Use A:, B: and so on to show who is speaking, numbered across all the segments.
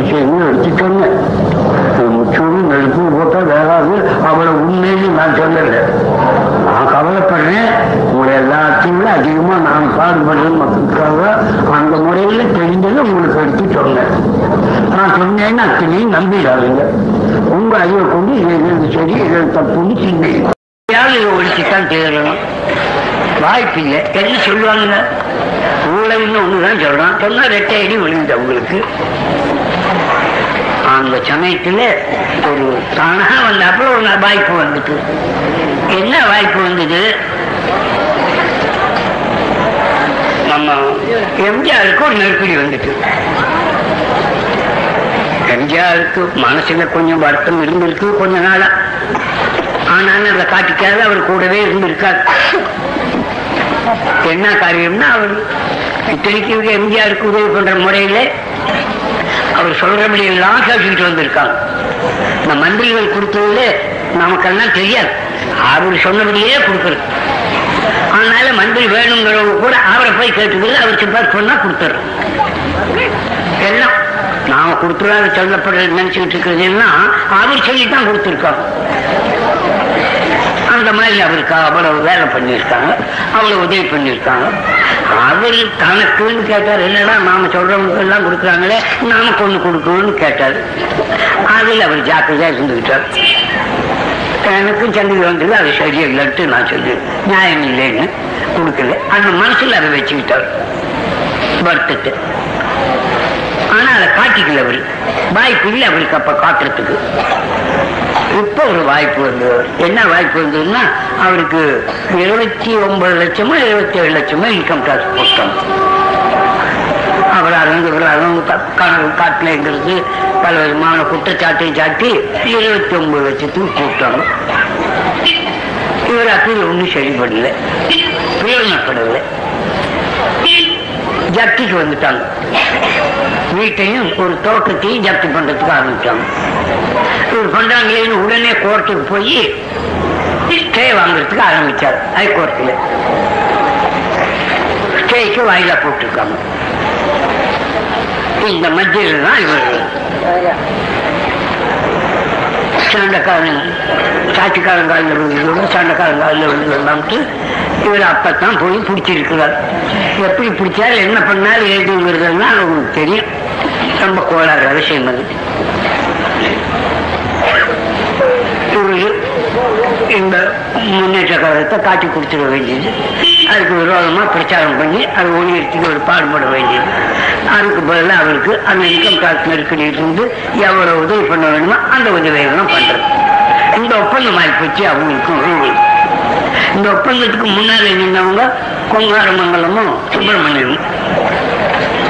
A: விஷயங்கள் எடுத்து சொன்னேன் நெருப்பு போட்டா வேகாது அவ்வளவு உண்மைன்னு நான் சொல்லல. நான் கவலைப்படுறேன். உங்களை எல்லாத்தையும் விட அதிகமா நான் பாடுபடுறேன் மக்களுக்காக. அந்த முறையில தெரிஞ்சதை உங்களுக்கு எடுத்து சொன்னேன் நான் சொன்னேன்னு அத்தனையும் நம்பிடாதீங்க. உங்க அறிவை கொண்டு இது சரி இது தப்புன்னு சிந்திங்க யாரும் இதை ஒழிச்சுத்தான் தேடணும் வாய்ப்பு இல்லை. என்ன சொல்லுவாங்க ஊழல்னு ஒன்று தான் சொல்கிறான் சொன்னால் ரெட்டை அடி விழுந்த உங்களுக்கு அந்த சமயத்துல ஒரு தானா வந்தாப்புல ஒரு வாய்ப்பு வந்துட்டு. என்ன வாய்ப்பு வந்தது? நம்ம எம்ஜிஆருக்கு ஒரு நெருக்கடி வந்துட்டு. எம்ஜிஆருக்கு மனசுல கொஞ்சம் வருத்தம் இருந்திருக்கு கொஞ்ச நாளா. ஆனாலும் அதை காட்டிக்காது அவர் கூடவே இருந்திருக்காரு. என்ன காரியம்னா அவர் இத்தனைக்கு எம்ஜிஆருக்கு உதவி பண்ற முறையில அவர் சொல்றபடி எல்லாம் கேட்டுக்கிட்டு வந்திருக்காங்க இந்த மந்திரிகள் கொடுத்ததுல நமக்கெல்லாம் தெரியாது. அவர் சொன்னபடியே கொடுக்குறது. அதனால மந்திரி வேணுங்கிறவங்க கூட அவரை போய் கேட்டுக்கிறது அவர் சிப்பார் சொன்னா கொடுத்துரு எல்லாம் நாம கொடுத்துருவாரு சொல்லப்படுறது நினைச்சுக்கிட்டு இருக்கிறது எல்லாம் அவர் சொல்லித்தான் கொடுத்துருக்கோம். அந்த மாதிரி அவருக்கு அவ்வளவு வேலை பண்ணியிருக்காங்க அவ்வளவு உதவி பண்ணியிருக்காங்க. அவர் தனக்குன்னு கேட்டார் என்னடா நாம சொல்றவங்க எல்லாம் கொடுக்குறாங்களே நாம ஒண்ணு கொடுக்கணும்னு கேட்டார். அதில் அவர் ஜாக்கிரதையா இருந்துகிட்டார். எனக்கும் சந்திரி வந்தது அது சரியில்லைன்ட்டு நான் சொல்லி நியாயம் இல்லைன்னு கொடுக்கல. அந்த மனசுல அதை வச்சுக்கிட்டார். வருத்தத்தை. ஆனா அதை காட்டிக்கல அவரு. வாய்ப்பு இல்லை அவருக்கு அப்ப காட்டுறதுக்கு. இப்ப ஒரு வாய்ப்பு வந்து என்ன வாய்ப்பு வந்ததுன்னா அவருக்கு இருபத்தி ஒன்பது லட்சமோ இருபத்தி ஏழு லட்சமோ இன்கம் டாக்ஸ் போட்டாங்க. அவர் அறந்து கணக்கு காட்டலைங்கிறது பல விதமான குற்றச்சாட்டையும் சாட்டி இருபத்தி ஒன்பது லட்சத்துக்கு போட்டாங்க இவர் அப்படி ஒன்றும் சரிபடல. பிரயோஜனப்படலை ஜப்திக்கு வந்துட்டாங்க. வீட்டையும் ஒரு தோட்டத்தையும் ஜப்தி பண்றதுக்கு ஆரம்பிச்சாங்க. இவர் பண்றாங்களேன்னு உடனே கோர்ட்டுக்கு போய் ஸ்டே வாங்குறதுக்கு ஆரம்பிச்சார் ஹைகோர்ட்ல ஸ்டேக்கு வாயிலா போட்டிருக்காங்க. இந்த மத்தியில் தான் இவர். சண்டைக்காரன் சாட்சிக்காரன் காலில் விழுந்ததோட சண்டைக்காரன் காலில் விழுந்ததுலாம்ட்டு இவர் அப்பத்தான் போய் பிடிச்சிருக்கிறார். எப்படி பிடிச்சார் என்ன பண்ணார் ஏதுங்கிறதுனா அவங்களுக்கு தெரியும். ரொம்ப கோளாறு விஷயம் அது. இந்த முன்னேற்ற காலத்தை காட்டி கொடுத்துட வேண்டியது. அதுக்கு விரோதமா பிரச்சாரம் பண்ணி அது ஒழியறதுக்கு ஒரு பாடுபட வேண்டியது. அதுக்கு பதிலாக அவருக்கு அந்த இன்கம் டாக்ஸ் நெருக்கடியிலிருந்து எவ்வளவு உதவி பண்ண வேணுமோ அந்த உதவியெல்லாம் பண்றது. இந்த ஒப்பந்தம் ஆகிப்போச்சு அவங்களுக்கும் ரூல் இந்த ஒப்பந்தத்துக்கு முன்னாலே நின்றவங்க கொங்காரமங்கலமும் சுப்பிரமணியம்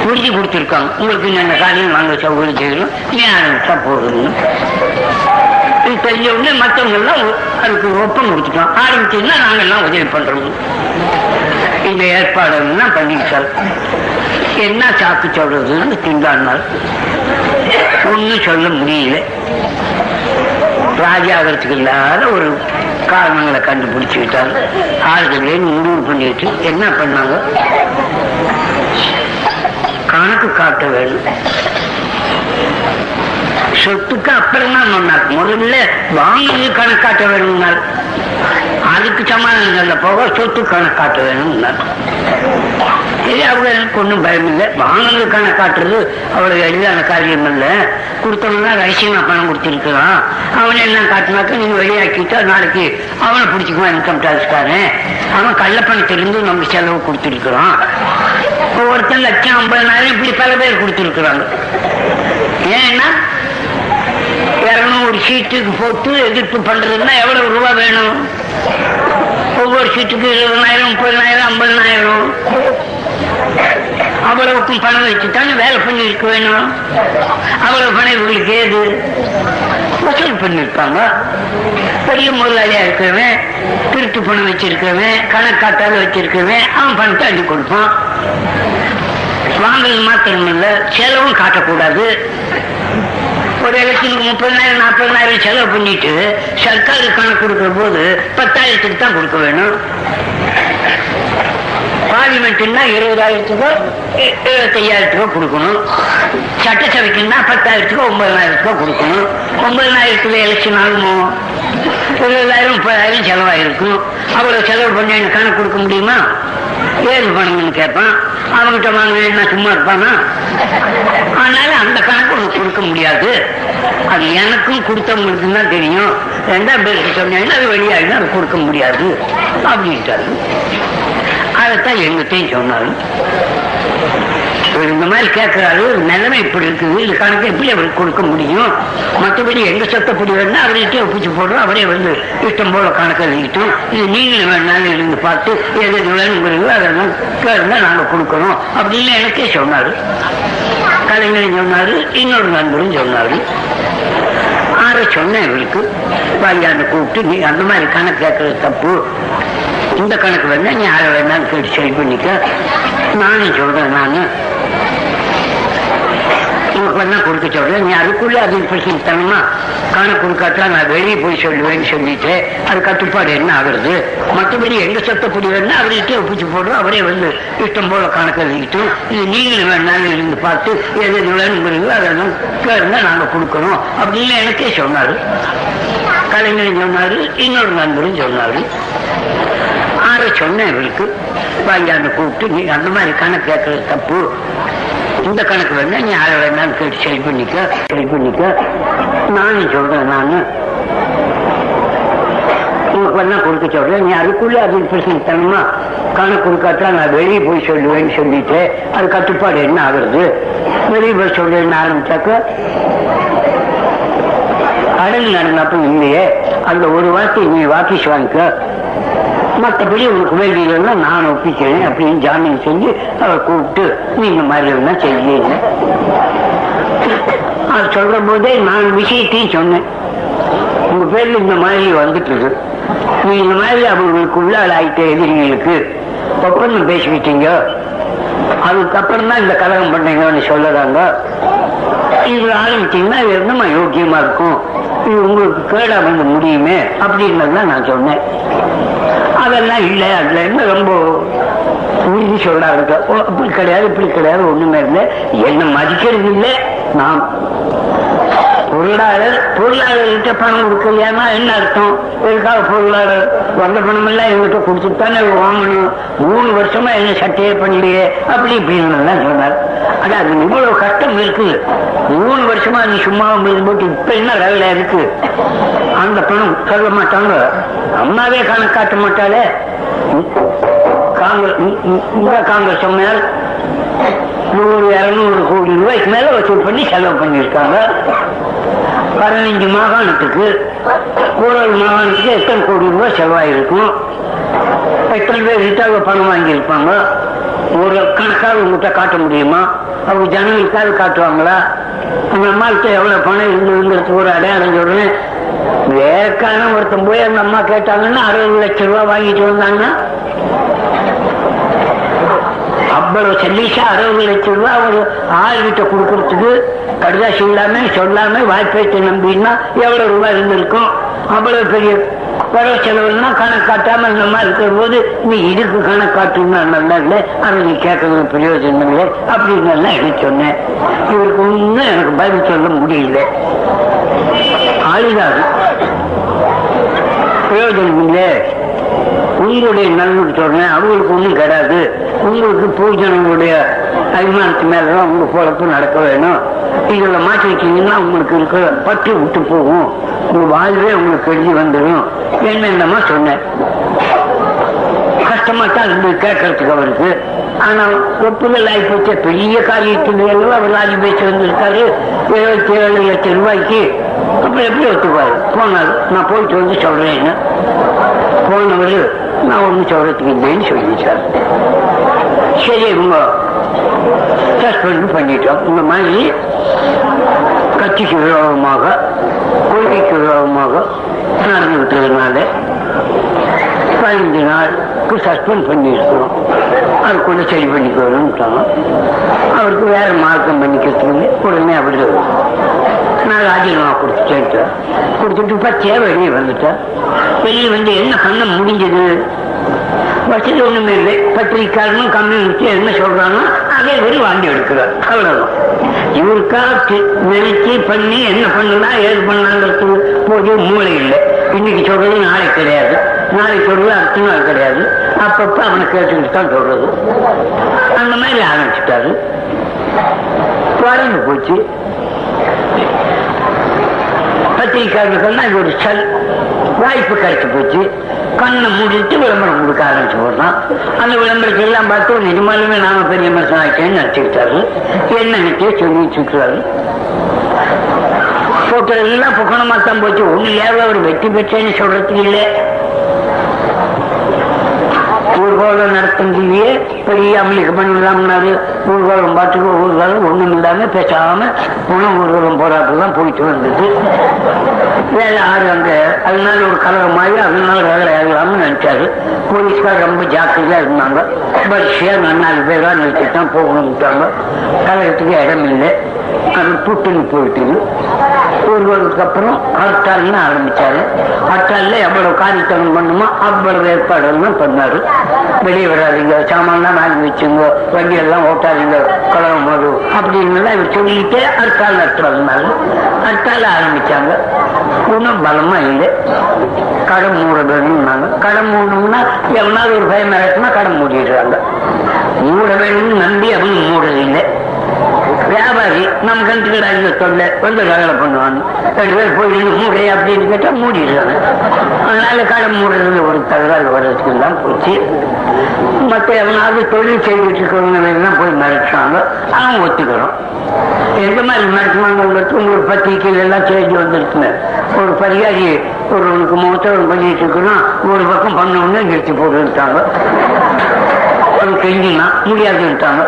A: உறுதி கொடுத்துருக்காங்க. உங்களுக்கு இந்த காரியம் நாங்கள் சௌகரியம் செய்யணும் ஏன் ஆரம்பிச்சா போதும்னு பெரியவங்க மற்றவங்கெல்லாம் அதுக்கு ஒப்பம் கொடுத்துட்டோம் ஆரம்பிச்சதுன்னா நாங்க எல்லாம் உதவி பண்றோம். இந்த ஏற்பாடுன்னா பண்ணிக்கிட்டார் என்ன சாக்கு சொல்றதுன்னு திண்டாடினார். ஒன்றும் சொல்ல முடியல. ராஜாகிறதுக்கு இல்லாத ஒரு காரணங்களை கண்டுபிடிச்சுக்கிட்டார். ஆளுகளே முடிவு பண்ணிட்டு என்ன பண்ணாங்க? கணக்கு காட்ட வேணும் சொத்துக்கு அப்புறம் தான் சொன்னார். முதல்ல வாங்கி கணக்காட்ட வேணும்னார். அதுக்கு சமாதானம் போக சொத்து கணக்காட்ட வேணும்னார். சரி அவங்க எனக்கு ஒன்றும் பயம் இல்லை. வாங்கினது கணக்காட்டுறது அவ்வளவு எளிதான காரியம் இல்லை. கொடுத்தவங்க ரகசியமா பணம் கொடுத்துருக்கிறான். அவனை என்ன காட்டினாக்க நீங்க வெளியாக்கிட்டா நாளைக்கு அவனை பிடிச்சிக்குவான் இன்கம் டாக்ஸ்காரன் அவன் கள்ளப்பணத்திலிருந்து நம்ம செலவு கொடுத்துருக்குறான். ஒவ்வொருத்தன் லட்சம் ஐம்பதனாயிரம் இப்படி பல பேர் கொடுத்துருக்குறாங்க. ஏன்னா இரநூறு சீட்டுக்கு போட்டு எதிர்ப்பு பண்றதுன்னா எவ்வளவு ரூபா வேணும்? ஒவ்வொரு சீட்டுக்கு இருபதாயிரம் முப்பதாயிரம் ஐம்பதாயிரம். அவ்வளவுக்கும் பணம் வச்சுத்தானே வேலை பண்ணிருக்க வேணும்? அவ்வளவு பணம் இவங்களுக்கு ஏது? வசூல் பண்ணிருப்பாங்க. பெரிய முதலாளியா இருக்கிறவன் திருட்டு பணம் வச்சிருக்கவன் கணக்காட்டால வச்சிருக்கவன் அவன் பணத்தை அள்ளி கொடுப்பான். வாங்கல் மாத்திரம் இல்ல செலவும் காட்டக்கூடாது. ஒரு எலெக்ஷனுக்கு முப்பதாயிரம் நாற்பதாயிரம் செலவு பண்ணிட்டு சர்க்காரு கணக்கு கொடுக்கிற போது பத்தாயிரத்துக்கு தான் கொடுக்க வேணும். பார்லிமெண்ட்னா இருபதாயிரத்துக்கோ எ- இருபத்தையாயிரத்துக்கோ கொடுக்கணும். சட்டசபைக்குன்னா பத்தாயிரத்துக்கோ ஒன்பதாயிரத்துக்கோ கொடுக்கணும். ஒன்பதாயிரத்துல எலெக்ஷன் ஆகுமோ? இருபதாயிரம் முப்பதாயிரம் செலவாயிருக்கும். அவ்வளவு செலவு பண்ணி எனக்கு கணக்கு கொடுக்க முடியுமா? ஏது பண்ணணும்னு கேட்பான். அவன்கிட்ட வாங்கினா சும்மா இருப்பானா? அதனால அந்த கணக்கு உனக்கு கொடுக்க முடியாது. அது எனக்கும் கொடுத்தவங்களுக்கு தான் தெரியும். ரெண்டாம் பேருக்கு சொன்னீங்கன்னா அது வெளியாகினா அது கொடுக்க முடியாது. அப்படின்ட்டாரு. அதைத்தான் எங்கிட்டையும் சொன்னாரு. இந்த மாதிரி கேட்கிறாரு நிலைமை இப்படி இருக்குது. இது கணக்கு எப்படி அவருக்கு கொடுக்க முடியும்? மற்றபடி எங்க சொத்தப்படி வேணா அவர்கிட்ட ஒப்பிச்சு போடுறோம். அவரே வந்து இஷ்டம் போல கணக்கு எழுதிட்டோம். இது நீங்களும் வேணாலும் இருந்து பார்த்து எது வேணுங்கிறது அதெல்லாம் கேளுங்க நாங்க கொடுக்கணும். அப்படின்னு எனக்கே சொன்னாரு. கலைஞரும் சொன்னாரு இன்னொரு நண்பரும் சொன்னாரு. ஆற சொன்னேன் இவருக்கு. வாங்கியாந்து கூப்பிட்டு நீ அந்த மாதிரி கணக்கு கேட்கறது தப்பு. இந்த கணக்கு வேணா நீ ஆற வேணாலும் கேட்டு சரி பண்ணிக்க. நானும் சொல்றேன் நானு. உனக்கு கொடுக்க சொல்றேன். நீ அதுக்குள்ள அது தனமா கணக்குலாம் கொடுக்காட்டா நான் வெளியே போய் சொல்லுவேன்னு சொல்லிட்டு அது கட்டுப்பாடு என்ன ஆகுறது? மற்றபடி எங்க சொத்தப்படி வேணா அவர்கிட்டே ஒப்பிச்சு போடுறோம். அவரே வந்து இஷ்டம் போல கணக்கு எழுதிக்கிட்டும் இது நீங்களும் வேணாலும் இருந்து பார்த்து எது எது அதெல்லாம் இருந்தால் நாங்க கொடுக்கணும். அப்படின்னு எனக்கே சொன்னாரு. கலைஞரும் சொன்னாரு இன்னொரு நண்பரும் சொன்னாரு. ஆற சொன்னேன் இவருக்கு. வாங்கியாந்து கூப்பிட்டு நீ அந்த மாதிரி கணக்கு கேட்கறது தப்பு. இந்த கணக்கு வேணா நீ அதை வேணாலும் கேட்டு சரி பண்ணிக்க சரி பண்ணிக்க. நானும் சொல்றேன் நானு. உனக்கு வேணா கொடுக்க சொல்றேன். நீ அதுக்குள்ள அது பிரச்சனை தரணுமா? கணக்கு கொடுக்காட்டா நான் வெளியே போய் சொல்லுவேன்னு சொல்லிட்டு அது கட்டுப்பாடு என்ன ஆகுறது? வெளியே போய் சொல்றேன்னு ஆரம்பிச்சாக்க அடங்கு நடந்தப்ப இல்லையே. அந்த ஒரு வார்த்தை நீ வாக்கிஸ் வாங்கிக்க. மற்றபடி உனக்கு வேண்டியதுன்னா நான் ஒப்பிக்கிறேன். அப்படின்னு ஜாமீன் செஞ்சு அவரை கூப்பிட்டு நீ இந்த மாதிரி இருந்தா செய்ய அது சொல்ற போதே நான் விஷயத்தையும் சொன்னேன். உங்க பேர்ல இந்த மாதிரி வந்துட்டு இருக்கு. நீ இந்த மாதிரி அவங்களுக்கு உள்ளால் ஆயிட்ட எதிரிகளுக்கு ஒப்பந்தம் பேசிக்கிட்டீங்க. அதுக்கப்புறம் தான் இந்த கலகம் பண்ணீங்கன்னு சொல்லறாங்க. இது ஆரம்பிச்சீங்கன்னா இது என்னமா யோக்கியமா இருக்கும்? இது உங்களுக்கு கேடா வந்து முடியுமே அப்படின்றது தான் நான் சொன்னேன். அதெல்லாம் இல்லை அதுல என்ன ரொம்ப உறுதி சொல்றாங்க ஓ, அப்படி கிடையாது இப்படி கிடையாது ஒண்ணுமே இல்லை. என்ன மதிக்கிறது இல்லை. நான் பொருளாளர் பொருளாளர்கிட்ட பணம் கொடுக்கலையானா என்ன அர்த்தம்? எதுக்காக பொருளாளர்? வந்த பணம் எல்லாம் எங்கிட்ட கொடுத்துட்டு தானே வாங்கணும். மூணு வருஷமா என்ன சட்டையே பண்ணலையே அப்படி இப்படின்னு எல்லாம் சொன்னார். ஆனா அது இவ்வளவு கஷ்டம் இருக்கு மூணு வருஷமா நீ சும்மா போட்டு இப்ப என்ன வேலை இருக்கு? அந்த பணம் சொல்ல மாட்டாங்க. அம்மாவே கணக்கு காட்ட மாட்டாளே. காங்கிரஸ் காங்கிரஸ் சொன்னால் நூறு இரநூறு கோடி ரூபாய்க்கு மேல வசூல் பண்ணி செலவு பண்ணியிருக்காங்க. பதினஞ்சு மாகாணத்துக்கு கூடல் மாகாணத்துக்கு எத்தனை கோடி ரூபாய் செலவாயிருக்கும்? எத்தனை பேர் ரிட்டாக பணம் வாங்கியிருப்பாங்க? ஒரு கணக்காக உங்ககிட்ட காட்ட முடியுமா? அவங்க ஜனங்களுக்காக காட்டுவாங்களா? அந்த அம்மாக்கிட்ட எவ்வளவு பணம் இருந்ததுங்கிறது ஒரு அடையாளம் சொல்றேன். வேறக்கான ஒருத்தன் போய் அந்த அம்மா கேட்டாங்கன்னா அறுபது லட்சம் ரூபாய் வாங்கிட்டு வந்தாங்கன்னா அவ்வளவு செல்லீஷா அறுபது லட்சம் ரூபாய் ஒரு ஆள்கிட்ட கொடுக்கறதுக்கு கடிதாசி இல்லாம சொல்லாம வாய்ப்பேற்ற நம்பினா எவ்வளவு ரூபாய் இருந்திருக்கும்? அவ்வளவு பெரிய வரவு செலவுன்னா கணக்கு காட்டாம இந்த மாதிரி இருக்கிற போது நீ இதுக்கு கணக்கு நல்லா இல்லை அதை நீ கேட்கறது பிரயோஜனம் இல்லை அப்படின்னு எல்லாம் எனக்கு சொன்னேன். இவருக்கு ஒன்றும் எனக்கு பதில் சொல்ல முடியல. ஆளிதாரு பிரயோஜனம் இல்லை. உங்களுடைய நலன் சொல்றேன். அவங்களுக்கு ஒன்றும் கிடையாது உங்களுக்கு பூஜனங்களுடைய அபிமானத்து மேலதான் உங்க பொழப்பு நடக்க வேணும். இதுல மாற்றி வச்சீங்கன்னா உங்களுக்கு இருக்க பற்றி விட்டு போகும். உங்க வாழ்வே உங்களுக்கு எழுதி வந்துடும். என்னென்னமா சொன்னேன். கஷ்டமா தான் இருந்து கேட்கறதுக்கு அவருக்கு. ஆனா ஒப்புதல் ஆகிப்போச்ச பெரிய காரியத்தில் எல்லாம் அவர் ராஜி பேச்சு வந்திருக்காரு. இருபத்தி ஏழு லட்சம் ரூபாய்க்கு. அப்புறம் எப்படி ஒத்துப்பாரு? போனாரு. நான் போயிட்டு வந்து சொல்றேன்னு போனவர் நான் ஒன்றும் சொல்றதுக்கு இல்லைன்னு சொல்லிட்டார். சரி இவங்க சஸ்பெண்ட் பண்ணிட்டோம். இந்த மாதிரி கட்சிக்கு விரோதமாக கொள்கைக்கு விரோதமாக நடந்து விட்டதுனால பதினஞ்சு நாளுக்கு சஸ்பெண்ட் பண்ணியிருக்கிறோம். அதுக்குள்ள சரி பண்ணிக்கணும்ட்டாங்க அவருக்கு வேற மார்க்கம் பண்ணிக்கிறதுக்கு உடனே அப்படி நான் ராஜினாமா கொடுத்துட்டேன் கொடுத்துட்டு இப்ப தேவை வெளியே வந்துட்டேன் வெளியே வந்து என்ன பண்ண முடிஞ்சது? வசதி ஒண்ணுமே இல்லை. பத்திரிக்காரனும் கம்யூனிஸ்டும் என்ன சொல்றாங்க அதே மாதிரி வாங்கி எடுக்கிறார். அவ்வளவுதான். இவருக்காக நினைச்சு பண்ணி என்ன பண்ணலாம் ஏது பண்ணலாங்கிறது போது மூளை இல்லை. இன்னைக்கு சொல்றது நாளைக்கு கிடையாது. நாளைக்கு சொல்றது அடுத்த நாள் கிடையாது. அப்பப்ப அவனை கேட்டுக்கிட்டு தான் சொல்றது. அந்த மாதிரி ஆரம்பிச்சுட்டாரு. குறைந்து போச்சு. பத்திரிக்கையாளர்கள்லாம் இது ஒரு சல். வாய்ப்பு கிடைச்சி போச்சு. கண்ணை மூடிட்டு விளம்பரம் கொடுக்க ஆரம்பிச்சு போடுறான். அந்த விளம்பரத்தை எல்லாம் பார்த்து நிஜமாலுமே நாம பெரிய மனுஷன் ஆச்சேன்னு நினைச்சுக்கிட்டாரு. என்ன நினைச்சே சொல்லி இருக்கிறாரு போட்டோ எல்லாம் புகணமா தான் போச்சு. ஒண்ணு ஏதாவது அவர் வெற்றி பெற்றேன்னு சொல்றதுக்கு இல்லை. ஊர்வலம் நடத்தும் பெரிய அமளிக்கு பண்ணலாம்னாரு. ஊர்வலம் பாட்டுக்கு ஊர்வலம் ஒண்ணும் இல்லாம பேசாம புன ஊர்வலம் போராட்டம்லாம் போயிட்டு வந்தது. வேலை ஆறு அங்க. அதனால ஒரு கலகமாயி அதனால வேலை ஆகலாம்னு நினைச்சாரு. போலீஸ்கார் ரொம்ப ஜாக்கிரதையா இருந்தாங்க. வரிசையா நன்னாறு நாலு பேரா நிறுத்திட்டு தான் போகணும்ட்டாங்க. கலகத்துக்கு இடம் இல்லை அது புட்டுன்னு போயிட்டு ஊர்வலத்துக்கு அப்புறம் ஹர்த்தால்னு ஆரம்பிச்சாரு. ஹர்த்தால்ல எவ்வளவு காரியத்தனம் பண்ணுமோ அவ்வளவு ஏற்பாடுகள்லாம் பண்ணாரு வெளியே விடாதீங்க சாமான்லாம் வாங்கி வச்சுங்க வண்டி எல்லாம் ஓட்டாதீங்க கலவம் வரும் அப்படின்னு எல்லாம் இவர் சொல்லிட்டு ஹர்த்தால் நடத்துறதுனால ஹர்த்தால் ஆரம்பிச்சாங்க. ஒன்றும் பலமா இல்லை. கடை மூடணும்னாங்க. கடன் கடை மூடணும்னா எவனாவது ஒரு பயம் மிரட்டினா கடை மூடிடுறாங்க. மூட வேணும்னு நம்பி அவங்க மூடதில்லை வியாபாரி நம்ம கண்டுக்கிடாங்க சொல்ல வந்து வேலை பண்ணுவாங்க ரெண்டு பேர் போய் நின்னு மூடை அப்படின்னு கேட்டா மூடிடுறாங்க. அதனால கடை மூடுறது ஒரு தகவல் வர்றதுக்கு தான் போச்சு. மற்ற எவனாவது தொழில் செய்துட்டு இருக்கிறவங்க எல்லாம் போய் மிரட்டுறாங்க. அவன் ஒத்துக்கிறோம். எந்த மாதிரி மிரட்டுவாங்கிறது உங்களுக்கு பத்திரிக்கைகள் எல்லாம் செய்தி வந்துருக்குங்க. ஒரு பரிகாரி ஒருவனுக்கு மொத்தம் பண்ணிட்டு இருக்கணும் ஒரு பக்கம் பண்ண உடனே நிறுத்தி போட்டுட்டாங்க. அது கெஞ்சினா முடியாதுன்ட்டாங்க.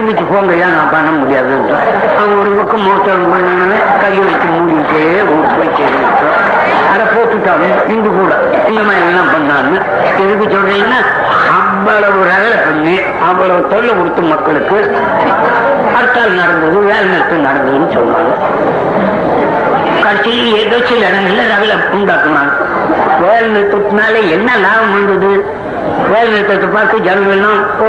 A: வீட்டு போங்க நான் பண்ண முடியாதுன்ற அவங்க ஒரு பக்கம் மோசம் பண்ணணும்னு கையை வச்சு மூடிட்டே ஊருக்கு போய் சேர்ந்துட்டோம் அதை போட்டுட்டாங்க இந்து கூட. இந்த மாதிரி எல்லாம் பண்ணாங்க எதுக்கு சொல்றீங்கன்னா அவ்வளவு ரகலை பண்ணி அவ்வளவு தொல்லை கொடுத்து மக்களுக்கு ஹர்த்தால் நடந்தது வேலை நிறுத்தம் நடந்ததுன்னு சொன்னாங்க கட்சியில் ஏதோ சில இடங்கள்ல ரகலை உண்டாக்குனாங்க. வேலை நிறுத்தத்தினால என்ன லாபம் வந்தது? வேலை நிறுத்தத்தை பார்த்து ஜனங்கள்லாம் ஓ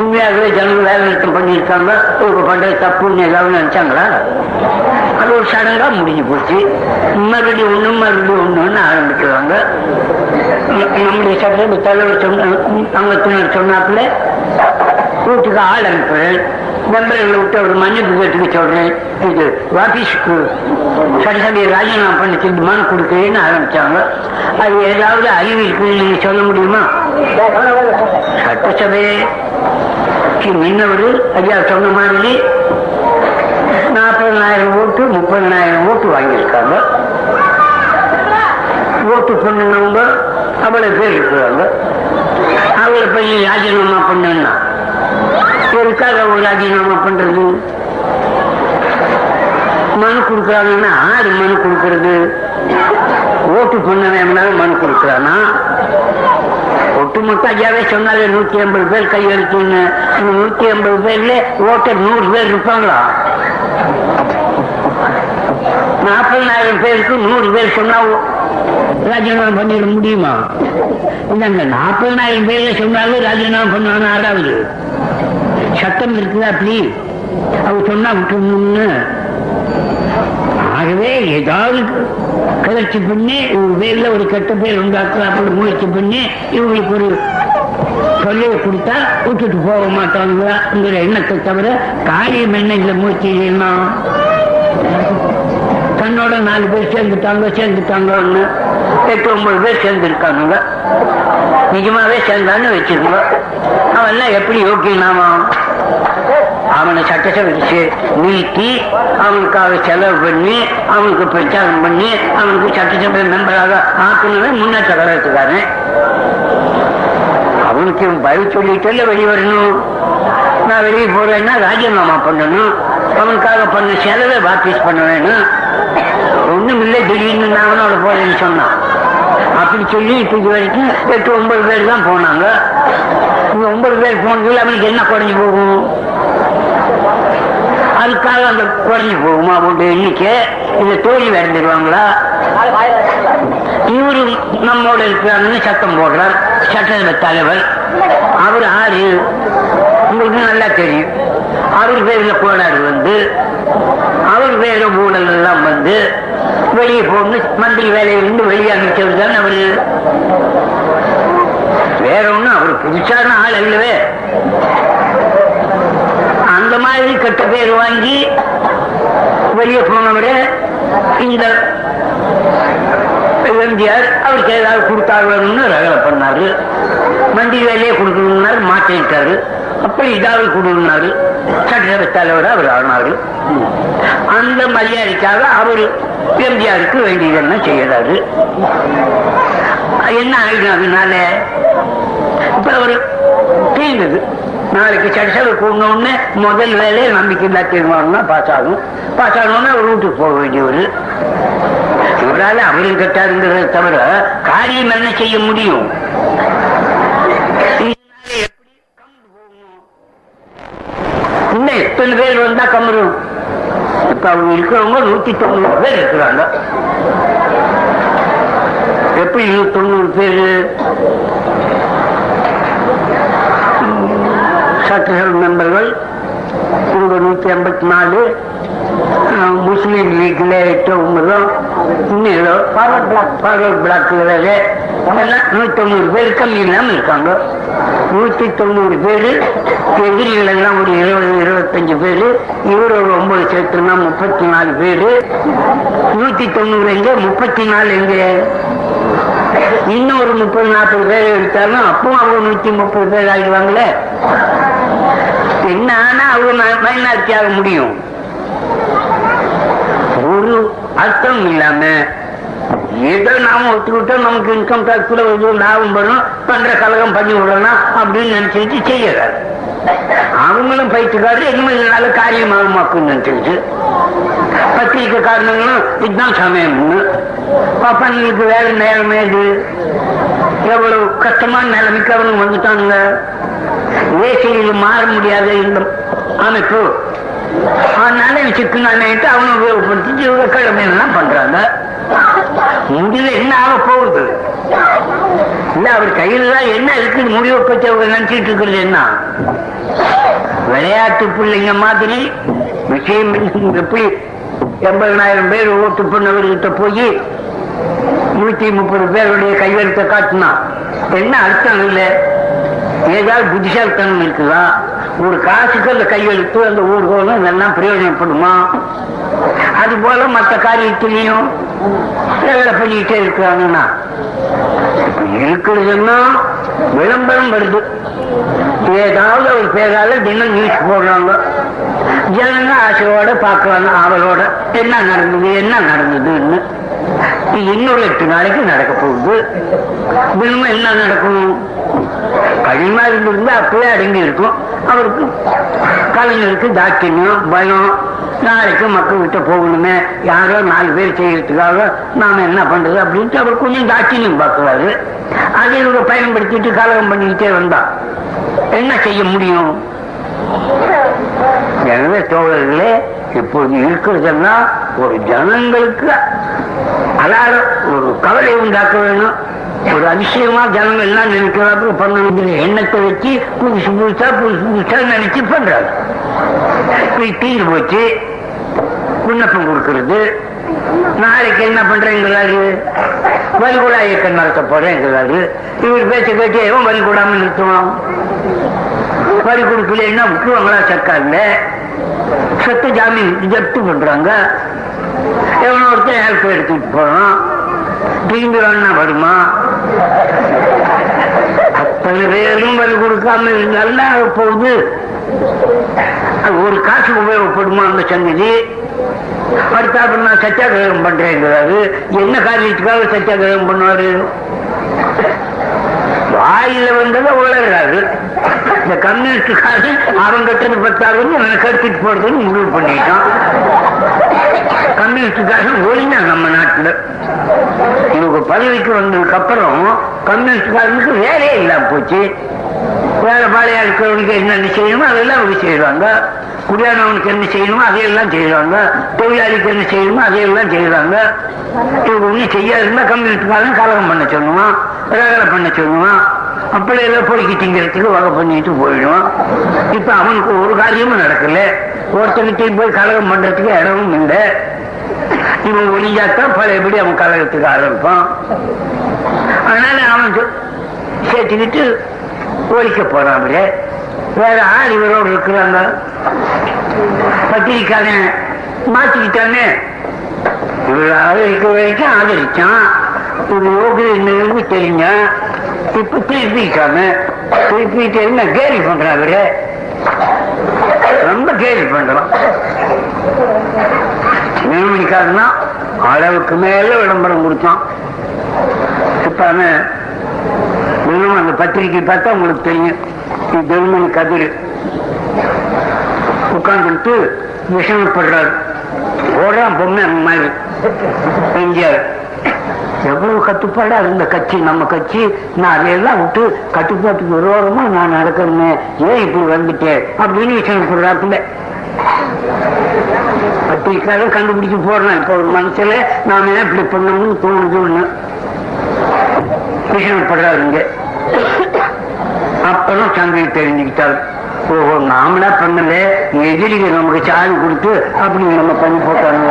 A: உண்மையாகவே ஜனங்கள் வேலை நிறுத்தம் பண்ணியிருக்காங்க. இவங்க பண்றது தப்புன்னு ஏதாவது நினைச்சாங்களா? அது ஒரு சடங்கா முடிஞ்சு போச்சு. மறுபடியும் ஒண்ணு மறுபடியும் ஒண்ணுன்னு ஆரம்பிக்கிறாங்க. நம்முடைய சட்டம் தலைவர் சொன்ன அங்கத்தினர் சொன்னாப்புல வீட்டுக்கு ஆள் அனுப்புறேன். மெம்பர்களை விட்டு ஒரு மன்னிப்பு கேட்டுக்க சொல்றேன். இது வாபீஸ்க்கு சட்டசபையை ராஜினாமா பண்ணி சொல்லி மனு கொடுக்குறேன்னு ஆரம்பிச்சாங்க. அது ஏதாவது அறிவு இருக்குன்னு நீங்க சொல்ல முடியுமா? சட்டசபைக்கு முன்னவர் ஐயா சொன்ன மாதிரி நாற்பதனாயிரம் ஓட்டு முப்பதனாயிரம் ஓட்டு வாங்கியிருக்காங்க. ஓட்டு பண்ணினவங்க அவ்வளவு பேர் இருக்கிறாங்க. அவளை போய் ராஜினாமா பண்ணுன்னா? எதுக்காக அவங்க ராஜினாமா பண்றது? மனு கொடுக்குறாங்கன்னா ஆறு மனு கொடுக்கறது? ஓட்டு பண்ணவன் மனு கொடுக்குறானா? ஒட்டுமொத்த ஐயாவே சொன்னாலே நூத்தி ஐம்பது பேர் கையெழுத்துன்னு. நூத்தி ஐம்பது பேர்ல ஓட்டர் நூறு பேர் இருப்பாங்களா? நாற்பதாயிரம் பேருக்கு நூறு பேர் சொன்னா ராஜினாமா பண்ணிட முடியுமா? இந்த நாற்பதாயிரம் பேர்ல சொன்னாலும் ராஜினாமா பண்ணுவாங்க ஆறாவது சட்டம் இருக்குதா அப்படி அவங்க சொன்னா விட்டுணும்னு ஆகவே ஏதாவது கிளர்ச்சி பண்ணி இவங்க பேர்ல ஒரு கெட்ட பேர் உண்டாக்குறாப்புல முயற்சி பண்ணி இவங்களுக்கு ஒரு சொல்லியை கொடுத்தா விட்டுட்டு போக மாட்டாங்களாங்கிற எண்ணத்தை தவிர காரியம் என்ன இந்த முயற்சி செய்யணும் தன்னோட நாலு பேர் சேர்ந்துட்டாங்க சேர்ந்துட்டாங்கன்னு எட்டு ஒன்பது பேர் சேர்ந்துருக்காங்க நிஜமாவே சேர்ந்தான்னு வச்சுக்கோங்க அவன் எப்படி யோக்கியனாமா அவனை சட்டசபைக்கு நீட்டி அவனுக்காக செலவு பண்ணி அவனுக்கு பிரச்சாரம் பண்ணி அவனுக்கு சட்டசபை மெம்பராக ஆக்கணுமே முன்னேற்ற கழகத்துக்காரன். அவனுக்கு பயவு பதில் சொல்லிட்டு வெளியே வரணும். நான் வெளியே போறேன்னா ராஜினாமா பண்ணணும். அவனுக்காக பண்ண செலவை வாபீஸ் பண்ண வேணும். ஒண்ணும் இல்லை திடீர்னு நான் அவனோட போறேன்னு சொன்னான் அப்படி சொல்லி இப்ப இது வரைக்கும் எட்டு ஒன்பது பேர் தான் போனாங்க. ஒன்பது பேர் போனதுல அவனுக்கு என்ன குறைஞ்சு போகும்? அதுக்காக அந்த குறைஞ்சு போகுமா அவனுடைய எண்ணிக்கை இந்த தோல்வி அடைஞ்சிருவாங்களா இவரு நம்மோட இருக்கிறாங்கன்னு சத்தம் போடுறார். சட்டசபை தலைவர். அவர் ஆறு உங்களுக்கு நல்லா தெரியும். அவர் பேர்ல கோளாறு வந்து அவர் பேர ஊழல் எல்லாம் வந்து வெளியே போகணும். மந்திரி வேலையிலிருந்து வெளியே அமைச்சவர் தான் அவரு. வேற ஒன்றும் அவர் புதுசான ஆள் அல்லவே. அந்த மாதிரி கெட்ட பேர் வாங்கி வெளியே போனவரை இந்த எம்ஜிஆர் அவருக்கு ஏதாவது கொடுத்தாங்கன்னு ரகலை பண்ணாரு. வண்டி வேலையே கொடுக்கணும்னாரு மாற்றிட்டாரு அப்படி இதாவது கொடுனாரு சட்டசபை தலைவர் அவர் ஆனாரு. அந்த மரியாதைக்காக அவர் எம்ஜிஆருக்கு வேண்டியதெல்லாம் செய்யறாரு? என்ன ஆயிடும் அதனால? இப்ப அவர் தீர்ந்தது நாளைக்கு சட்டசபை கூடணும்னு முதல் வேலையை நம்பிக்கை தீர்மானம் தான் பாஸ் ஆகும் பாஸ் ஆகணும்னா அவர் வீட்டுக்கு போக வேண்டியவர். இவரால அவரும் கட்டாருங்கிறத தவிர காரியம் என்ன செய்ய முடியும்? இன்னும் எத்தனை பேர் வந்தா கமரும் இப்ப அவங்க இருக்கிறவங்க நூத்தி தொண்ணூறு பேர் இருக்கிறாங்க. எப்படி தொண்ணூறு பேரு? சட்டசபை மெம்பர்கள் இவங்க நூத்தி ஐம்பத்தி நாலு முஸ்லீம் லீக்ல எட்டு ஒன்பதும் இன்னும் ஏதோ பிளாக் ஃபார்வர்ட் பிளாக்ல நூத்தி தொண்ணூறு பேர் கம்மி இல்லாமல் இருக்காங்க. நூத்தி தொண்ணூறு பேர் எதிரிகளெல்லாம் ஒரு இருபது இருபத்தஞ்சு பேர் இவர் ஒரு ஒன்பது சேர்த்துனா முப்பத்தி நாலு பேர். நூத்தி தொண்ணூறு எங்க முப்பத்தி நாலு எங்க? இன்னும் ஒரு முப்பது நாற்பது பேர் எடுத்தாலும் அப்பவும் அவங்க நூத்தி முப்பது பேர் ஆகிடுவாங்களே. என்ன ஆனா அவங்க மைனாரிட்டி ஆக முடியும். ஒரு அர்த்தம் இல்லாம ஏதோ நாம ஒத்துக்கிட்டோம் நமக்கு இன்கம் டாக்ஸ்ல ஏதோ லாபம் வரும் பண்ற கலகம் பண்ணி விடலாம் அப்படின்னு நினைச்சிட்டு செய்யறாரு. அவங்களும் பயிற்சிக்காரர் என்னமோ இதனால காரியமாகுமாக்குன்னு நினைச்சிட்டு. பத்திரிக்கை காரணங்களும் இதுதான் சமயம்னு. பாப்பாங்களுக்கு வேலை நேரம் எவ்வளவு கஷ்டமான நிலைமைக்கு அவங்க வந்துட்டாங்க வேசையில் மாற முடியாத இருந்தோம் அமைப்பு அதனால சிக்கனானேட்டு அவனை உபயோகப்படுத்தி இவங்க கிழமையெல்லாம் பண்றாங்க. முடியல என்ன ஆக போகுது? இல்ல அவர் கையில தான் என்ன இருக்குது முடிவை பற்றி அவங்க நினைச்சிட்டு இருக்கிறது என்ன? விளையாட்டு பிள்ளைங்க மாதிரி விஷயம் எப்படி எண்பதனாயிரம் பேர் ஓட்டு பண்ணவர்கிட்ட போய் நூத்தி முப்பது பேருடைய கையெழுத்தை காட்டினா என்ன அர்த்தம் இல்லை ஏதாவது புத்திசாலித்தனம் இருக்குதா? ஒரு காசுக்கு அந்த கையெழுத்து அந்த ஊர்கோலும் இதெல்லாம் பிரயோஜனப்படுமா? அது போல மற்ற காரியத்திலையும் வேலை பண்ணிக்கிட்டே இருக்கிறாங்கன்னா இருக்கிறதுன்னா விளம்பரம் வருது. ஏதாவது ஒரு பேரால தினம் நியூஸ் போடுறாங்க. ஜனங்க ஆசையோட பார்க்கறாங்க அவளோட என்ன நடந்தது என்ன நடந்ததுன்னு. இன்னொரு எட்டு நாளைக்கு நடக்க போகுது. தினமும் என்ன நடக்கும் கடினமா இருந்திருந்தா அப்பவே அடங்கி இருக்கும். அவருக்கு கலைஞருக்கு தாட்சியம் பயம். நாளைக்கு மக்கள் கிட்ட போகணுமே. யாரோ நாலு பேர் செய்யறதுக்காக நாம என்ன பண்றது அப்படின்ட்டு அவர் கொஞ்சம் தாட்சியம் பார்க்குறாரு. அதை இவங்க பயன்படுத்திட்டு கலகம் பண்ணிக்கிட்டே வந்தா. என்ன செய்ய முடியும்? எனவே தோழர்களே இப்போது இருக்கிறதெல்லாம் ஒரு ஜனங்களுக்கு அலாரம் ஒரு கவலை உண்டாக்க வேணும் ஒரு அதிசயமா ஜனங்கள் எல்லாம் நினைக்கிறாங்க பண்ண எண்ணத்தை வச்சு புதுசு புதுசா புதுசு புதுசா நினைச்சு பண்றாங்க. தீர்ந்து போச்சு. விண்ணப்பம் கொடுக்கறது. நாளைக்கு என்ன பண்றேங்கிறாரு வரிகுடா இயக்கம் நடத்த போறேங்கிறாரு இவர் பேச்சு கேட்டு எவன் வரி கூடாம நிறுத்துவான் சஃபாரி கொடுக்கலன்னா விட்டுருவாங்களா சர்க்கார்ல சொத்து ஜாமீன் ஜப்தி பண்றாங்க. எவனோ ஒருத்தர் ஹெல்ப் எடுத்துட்டு போறோம் திரும்பி வருமா? அத்தனை பேரும் வரி கொடுக்காம இருந்தாலும் போகுது. அது ஒரு காசு உபயோகப்படுமா அந்த சங்கதி அடுத்தாப்புல நான் சத்தியாகிரகம் பண்றேங்கிறாரு. என்ன காரியத்துக்காக சத்தியாகிரகம் பண்ணுவாரு? வாயில வந்ததை உளறாரு. இந்த கம்யூனிஸ்டுக்காரன் அவன் கட்டது பத்தாதுன்னு எனக்கு எடுத்துட்டு போறதுன்னு முடிவு பண்ணிட்டான். கம்யூனிஸ்டுக்காரன் ஒளினா நம்ம நாட்டுல. இவங்க பதவிக்கு வந்ததுக்கு அப்புறம் கம்யூனிஸ்டுக்காரனுக்கு வேலையே இல்லாம போச்சு. வேலை பாலையா இருக்கிறவனுக்கு என்னென்ன செய்யணுமோ அதெல்லாம் அவங்க செய்வாங்க. குடியானவனுக்கு என்ன செய்யணுமோ அதையெல்லாம் செய்வாங்க. தொழிலாளிக்கு என்ன செய்யணுமோ அதையெல்லாம் செய்வாங்க. இவங்க ஒன்றும் செய்யாதுன்னா கம்யூனிஸ்டுக்காரன் கலகம் பண்ண சொல்லுவான் ரகலை பண்ண சொல்லுவான். அப்படி எல்லாம் பொறுக்கி திங்கிறதுக்கு வகை பண்ணிட்டு போயிடுவான் இப்ப அவனுக்கு ஒரு காரியமும் நடக்கல. ஒருத்தனுக்கு போய் கலகம் பண்றதுக்கு இடமும் இல்லை. இவன் ஒளிஞ்சாத்தான் பழையபடி அவன் கலகத்துக்கு ஆரம்பிப்பான். அதனால அவன் சேர்த்துக்கிட்டு ஒழிக்க போறான் அவரு. வேற ஆள் இவரோடு இருக்கிறாங்க. பத்திரிக்காரன் மாத்திக்கிட்டானே. இவர் ஆதரிக்க வரைக்கும் ஆதரிச்சான். ஒரு யோகி தெரிஞ்சான் இப்ப திருப்பிக்காம திருப்பிட்டு என்ன கேலி பண்றான் அவரு ரொம்ப கேலி பண்றான் நியமனிக்காரனா அளவுக்கு மேல விளம்பரம் கொடுத்தான் இப்ப இன்னும் அந்த பத்திரிக்கை பார்த்தா உங்களுக்கு தெரியும் இது தினமணி கதிர் உட்கார்ந்துட்டு விஷமப்படுறாரு ஓடுறான் பொம்மை அந்த மாதிரி எம்ஜிஆர் எவ்வளவு கட்டுப்பாடா இருந்த கட்சி? நம்ம கட்சி நான் அதையெல்லாம் விட்டு கட்டுப்பாட்டுக்கு விரோதமா நான் நடக்கணுமே. ஏன் இப்படி வந்துட்டேன்? அப்படின்னு விஷயப்படுறாப்புல பத்திரிக்காக கண்டுபிடிச்சு போடுறேன். இப்ப ஒரு மனசுல நாம ஏன் இப்படி பண்ணணும்னு தோணுது ஒண்ணு. விஷயப்படுறாருங்க அப்பதான் சந்தை தெரிஞ்சுக்கிட்டாரு. ஓஹோ நாமளா பண்ணல. எதிரிக்கு நமக்கு சாவி கொடுத்து அப்படி நம்ம பண்ணி போட்டாங்க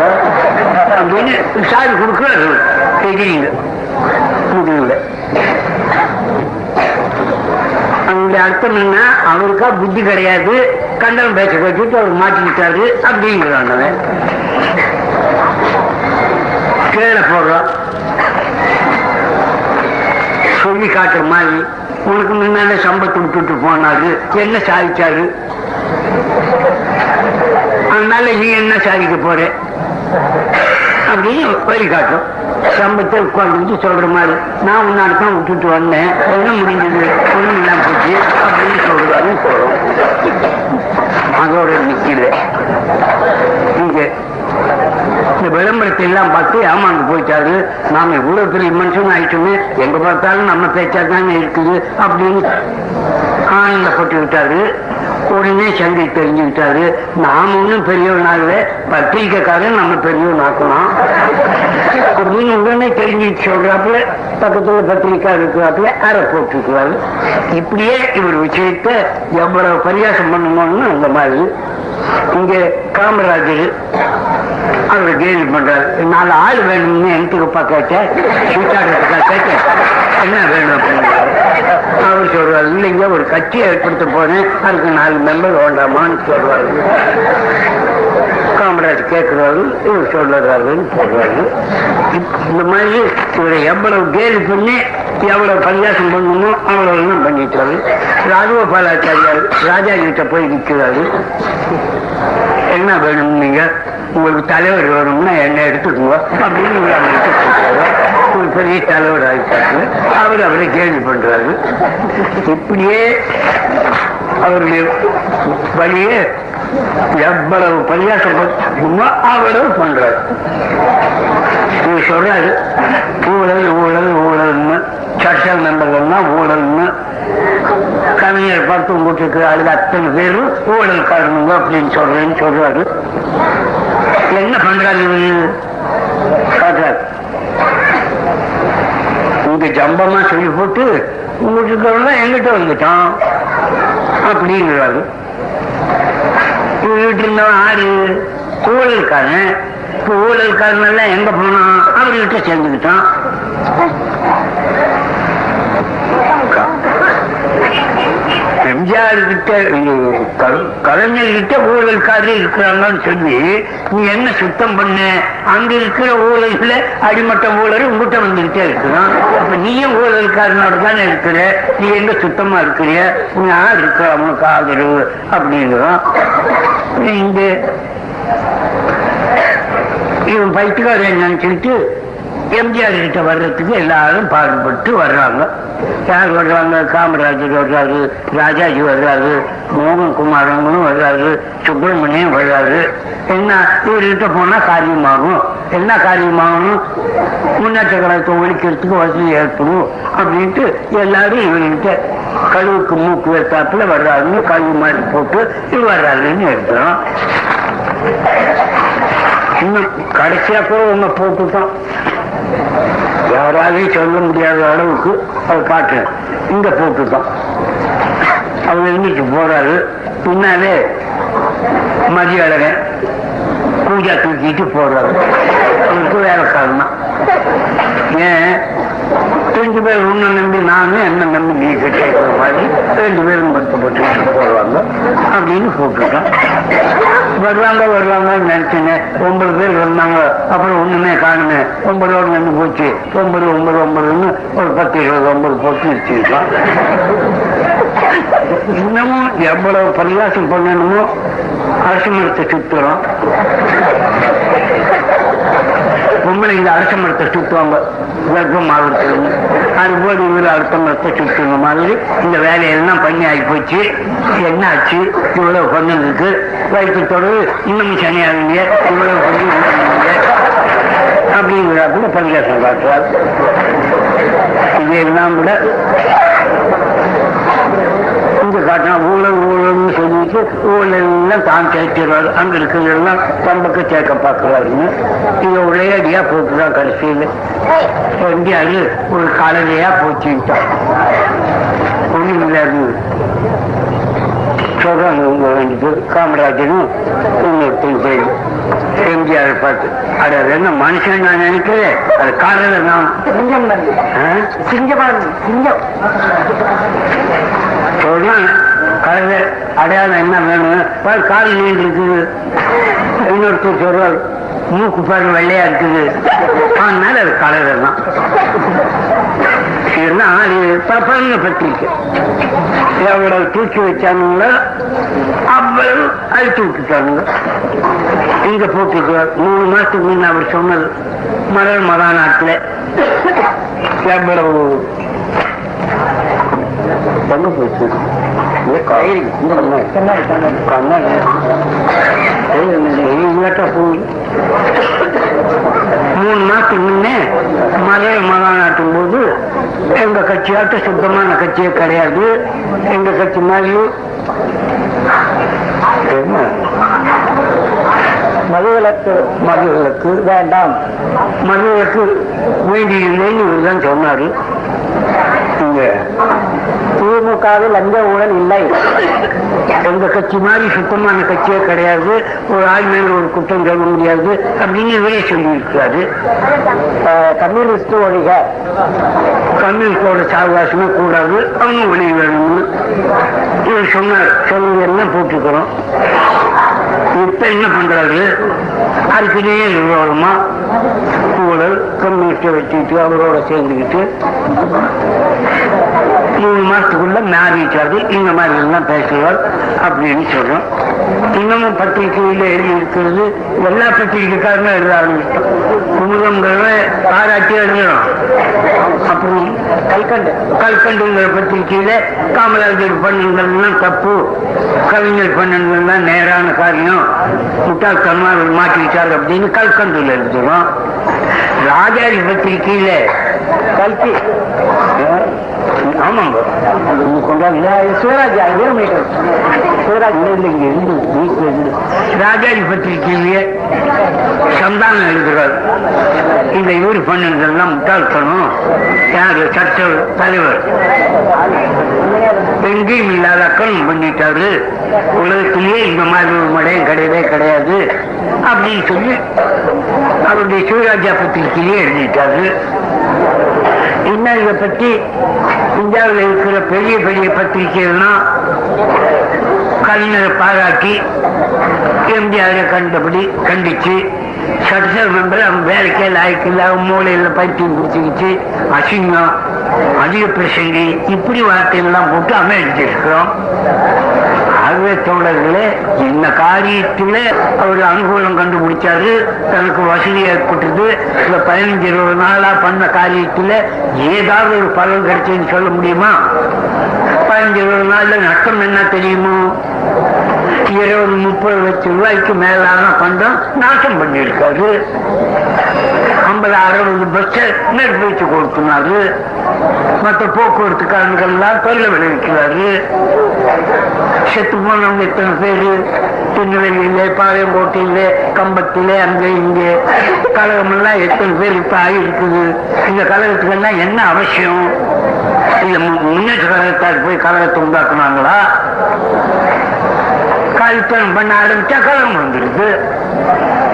A: அப்படின்னு சாவி கொடுக்குறாரு எதிரிங்க முடியல. அவங்களுடைய அர்த்தம் என்ன? அவருக்கா புத்தி கிடையாது. கண்டனம் பேச வச்சுட்டு அவர் மாட்டிக்கிட்டாரு அப்படிங்கிறான் அவன். கீழே போடுறான் சொல்லி காட்டுற மாதிரி. உனக்கு முன்னால சம்பத்து விட்டுட்டு போனாரு. என்ன சாதிச்சாரு? அதனால நீ என்ன சாதிக்க போற? அப்படின்னு வழி காட்டும். சம்பத்தை உட்காந்துட்டு சொல்ற மாதிரி. நான் முன்னாடி தான் விட்டுட்டு வந்தேன். என்ன முடிஞ்சது? ஒன்றும் இல்லாம போச்சு. அப்படின்னு சொல்றாரு. போறோம் அதோட நிக்கல. இங்க இந்த விளம்பரத்தை எல்லாம் பார்த்து ஏமாந்து போயிட்டாரு. நாம இவ்வளவு பெரிய மனுஷன் ஆயிட்டோமே. எங்க பார்த்தாலும் நம்ம பேச்சா தானே இருக்குது அப்படின்னு ஆனந்தப்பட்டு விட்டாரு. உடனே சங்கை தெரிஞ்சுக்கிட்டாரு. நாம ஒன்றும் பெரியவனாகல. பத்திரிக்கைக்காரன் நம்ம பெரியவன் ஆக்கணும் அப்படின்னு உடனே தெரிஞ்சுட்டு சொல்றாப்புல பக்கத்துல பத்திரிக்கா இருக்கிறாப்புல அரை போட்டுருக்கிறாரு. இப்படியே இவர் விஷயத்த எவ்வளவு பரியாசம் பண்ணணும்னு அந்த மாதிரி இங்க காமராஜர் அவர் கேள்வி பண்றாரு. நாலு ஆள் வேணும்னு எனக்கு கேட்டேன்? கேட்டேன். என்ன வேணும்? அப்படின்னு அவர் சொல்வார் இல்லைங்க ஒரு கட்சி ஏற்படுத்த போனேன் அதுக்கு நாலு மெம்பர் வேண்டாமான்னு சொல்றாரு. காமராஜ் கேட்கிறார்கள் இவர் சொல்லுறாருன்னு சொல்றாரு. இந்த மாதிரி இவரை எவ்வளவு கேலி பண்ணி எவ்வளவு பரிகாசம் பண்ணணுமோ அவ்வளவு எல்லாம் பண்ணிட்டாரு. ராஜகோபாலாச்சாரியார் ராஜா கிட்ட போய் நிற்கிறாரு என்ன வேணும் நீங்க? உங்களுக்கு தலைவர் வேணும்னா என்ன எடுத்துக்கோங்க. அப்படின்னு இவர் அவர்கிட்ட சொல்றாரு. ஒரு பெரிய தலைவர் ஆகிட்டாரு அவர் அவரை கேள்வி பண்றாரு. இப்படியே அவருடைய வழியே எவ்வளவு பரியாசம் பண்ணுமோ அவ்வளவு பண்றாரு. இவர் சொல்றாரு ஊழல் ஊழல் ஊழல்னு. சட்டம் மெம்பர்கள்னா ஊழல்னு. கவிஞர் பார்த்து உங்களுக்கு அதுல அத்தனை பேரும் ஊழல் காரணங்க அப்படின்னு சொல்றேன்னு சொல்றாரு. என்ன பண்றாரு இவரு? காட்டுறாரு ஜம்பமா சொல்லி போட்டு உங்களுக்கு எங்கிட்ட வந்துட்டான். அப்படிங்கிறாரு. வீட்டு இருந்தவன் ஆறு ஊழல்காரன். இப்ப ஊழல்காரன் எல்லாம் எங்க போனான் அவர்கிட்ட சேர்ந்துக்கிட்டான். எம்ஜிஆர் கிட்ட கலைஞர் கிட்ட ஊழல்காரர் இருக்கிறாங்கன்னு சொல்லி நீ என்ன சுத்தம் பண்ண? அங்க இருக்கிற ஊழல்ல அடிமட்ட ஊழல் உங்ககிட்ட வந்துகிட்டே இருக்கிறான் அப்ப நீயும் ஊழல்காரனோட தானே இருக்கிற? நீ எங்க சுத்தமா இருக்கிறிய? நீ யார் இருக்கிற? அவனுக்கு ஆதரவு? அப்படிங்கிறான் இங்க இவன் என்னன்னு நினைச்சுக்கிட்டு எம்ஜிஆர் கிட்ட வர்றதுக்கு எல்லாரும் பாடுபட்டு வர்றாங்க. யார் வர்றாங்க? காமராஜர் வர்றாரு ராஜாஜி வர்றாரு மோகன் குமாரங்களும் வர்றாரு சுப்பிரமணியம் வர்றாரு. என்ன இவர்கிட்ட போனா காரியமாகும். என்ன காரியமாகணும் முன்னேற்ற கழகத்தை ஒழிக்கிறதுக்கு வசதி ஏற்படும் அப்படின்ட்டு எல்லாரும் இவர்கிட்ட கழுவுக்கு மூக்கு வைத்தாப்புல வர்றாருன்னு கழுவு மாதிரி போட்டு இது வர்றாருன்னு எடுக்கிறோம். இன்னும் கடைசியா கூட ஒண்ணு போட்டுட்டோம். யாராலையும் சொல்ல முடியாத அளவுக்கு அது இந்த போட்டு தான் அவர் இருந்துட்டு போறாரு. பின்னாலே மதிய அழகன் பூஜா தூக்கிட்டு போறாரு. அவருக்கு வேலைக்காரன் தான் ஏன்? ரெண்டு பேர் உன்னை நம்பி நானும் என்ன நம்பி நீ கேட்கிற மாதிரி ரெண்டு பேரும் பத்தப்பட்டு போடுவாங்க அப்படின்னு போட்டுட்டோம் வருவாங்க வருவாங்கன்னு நினைச்சேங்க. ஒன்பது பேர் வந்தாங்க. அப்புறம் ஒண்ணுமே காணுமே. ஒன்பதோடு நின்று போச்சு. ஒன்பது ஒன்பது ஒன்பதுன்னு ஒரு பத்து இருபது ஒன்பது போட்டு வச்சுருக்கோம் இன்னமும் எவ்வளவு பரிகாசம் பண்ணணுமோ அரசு மரத்தை சுத்துறோம். பொம்பளைங்க அரச மரத்தை சுட்டுவாங்க. கர்ப்பம் ஆகிறதுக்கு அது போது இவர் அடுத்த மரத்தை சுட்டுங்க மாதிரி இந்த வேலையெல்லாம் பண்ணி ஆகி போச்சு. என்ன ஆச்சு இவ்வளவு பண்ணிருக்கு வயிற்று தொடர்பு இன்னும் சனியாகுங்க இவ்வளவு பண்ணி அப்படிங்கிறாப்புல பரிகாசம் காட்டுறார் இதையெல்லாம் விட இந்த காட்டினா ஊழல் ஊழல். சொல்லிட்டு ஊழல் எல்லாம் தான் சேர்க்கிறாரு அங்க இருக்கிறதெல்லாம் தம்பக்க சேர்க்க பார்க்கிறாருன்னு இதை ஒரேடியா போட்டுதான் கடைசியில். எங்கேயாவது ஒரு காலையிலையா போச்சுட்டான். ஒண்ணும் இல்லாது சொல்றாங்க உங்க வேண்டியது காமராஜனும் இன்னொருத்தன் போய் எம்ஜிஆர் பார்த்து அட அது என்ன மனுஷன் நான் நினைக்கிறேன். அது காலையில நான்.
B: சிங்கம் சிங்கமா
A: கழுதை அடையாளம் என்ன வேணும்? பாரு கால் நீண்டு இருக்குது இன்னொருத்தர் சொல்றார் மூக்கு பாரு வெள்ளையா இருக்குது. அதனால அது கழுதை தான். இதெல்லாம் அது பப்பன்னு பத்திரிக்கை. எவ்வளவு தூக்கி வச்சானுங்களோ அவ்வளவு அழுத்தி விட்டுட்டானுங்க. இங்க போட்டுக்குவார் மூணு மாசத்துக்கு முன்ன அவர் சொன்னது மலர் மகாநாட்டில் எவ்வளவு? எங்க போச்சு? மூணு மாசத்துக்கு முன்னே மதுரை மாநாட்டும் போது எங்க கட்சியாட்ட சுத்தமான கட்சியே கிடையாது. எங்க கட்சி மாதிரி
B: மதுவிலக்கு
A: மதுவிலக்கு
B: வேண்டாம்.
A: மதுவிலக்கு வேண்டியிருந்தேன்னு இவர் தான் சொன்னாரு. இங்க
B: திமுகவில் லஞ்ச ஊழல் இல்லை.
A: எங்க கட்சி மாதிரி சுத்தமான கட்சியே கிடையாது. ஒரு ஆள் மேல ஒரு குற்றம் சொல்ல முடியாது. அப்படின்னு இவரே சொல்லியிருக்காரு.
B: கம்யூனிஸ்ட் ஒழிக
A: கம்யூனிஸ்டோட சாவகாசமே கூடாது. அவங்க வினை வேணும்னு. இவர் சொன்னார். சொல்லுங்க எல்லாம் போட்டுக்கிறோம். இப்ப என்ன பண்றாரு? அதுக்குள்ளேயே விரோதமா ஊழல் கம்யூனிஸ்டை வச்சுக்கிட்டு அவரோட சேர்ந்துக்கிட்டு மூணு மாசத்துக்குள்ள மாறிட்டாரு இந்த மாதிரி எல்லாம் பேசுவார் அப்படின்னு சொல்றோம். இன்னமும் பத்திரிகையில எழுதி இருக்கிறது எல்லா பத்திரிகைக்காரனும் எழுத ஆரம்பிச்சிட்டோம் குமுதங்கிறத பாராட்டி எழுதுறோம் அப்புறம்
B: கல்கண்டு.
A: கல்கண்டுங்கிற பத்திரிகையில காமராஜர் பண்ணுங்கள்லாம் தப்பு. கவிஞர் பண்ணுங்கள்லாம் நேரான காரியம். முட்டாள்தனமா அவர் மாட்டிக்கிட்டார் அப்படின்னு கல்கண்டுல எழுதுறோம். ராஜாஜி பத்திரிகையில
B: கல்கி.
A: ஆமாங்க. இது கொண்டாங்க
B: சிவராஜ் வீரமணிகள் சிவராஜ்
A: இல்லைங்க இருந்து வீட்டுல இருந்து. ராஜாஜி பத்திரிகையிலேயே சந்தானம் எழுதுறார். இந்த இவர் பண்ணதெல்லாம் முட்டாள்தனம். யாரு? சட்ட தலைவர். எங்கேயும் இல்லாத அக்கறம் பண்ணிட்டாரு. உலகத்திலேயே இந்த மாதிரி ஒரு மடையும் கிடையவே கிடையாது. அப்படின்னு சொல்லி அவருடைய சிவராஜா பத்திரிகையிலேயே எழுதிட்டாரு. என்ன இதை பற்றி இந்தியாவில் இருக்கிற பெரிய பெரிய பத்திரிகைகள்லாம் கலைஞரை பாராட்டி எம்ஜிஆரை கண்டபடி கண்டிச்சு சட்டசபை மெம்பர் அவன் வேலைக்கே லாய்க்கில்ல அவன் மூளையில் பைத்தியம் பிடிச்சிக்கிச்சு அசிங்கம் அதிக பிரசங்கி இப்படி வார்த்தைகள்லாம் போட்டு அமைச்சிருக்கிறோம் ஆகவே தோழர்களே இந்த காரியத்தில் அவர் அனுகூலம் கண்டுபிடிச்சாரு. தனக்கு வசதி ஏற்பட்டது இந்த பதினஞ்சு இருபது நாளா பண்ண காரியத்தில் ஏதாவது ஒரு பலன் கிடைச்சதுன்னு சொல்ல முடியுமா? பதினஞ்சு இருபது நாள்ல நஷ்டம் என்ன தெரியுமோ? இருபது முப்பது லட்சம் ரூபாய்க்கு மேலான பண்டம் நாசம் பண்ணியிருக்காரு. ஐம்பது அறுபது பஸ் நெருப்பிச்சு கொடுத்துனாரு. மற்ற போக்குவரத்து போக்குவரத்துக்காரங்கள்லாம் தொல்லை விளைவிக்கிறாரு. செத்து போனவங்க இத்தனை பேரு? திருநெல்வேலியிலே பாளையங்கோட்டையிலே கம்பத்திலே அங்கே இங்கே. கழகமெல்லாம் எத்தனை பேர் இப்ப ஆகியிருக்குது? இந்த கழகத்துக்கெல்லாம் என்ன அவசியம்? இந்த முன்னேற்ற கழகத்தார் போய் கழகத்தை உண்டாக்குனாங்களா? காலித்தனம் பண்ண ஆரம்பிச்சா கழகம் வந்துருது.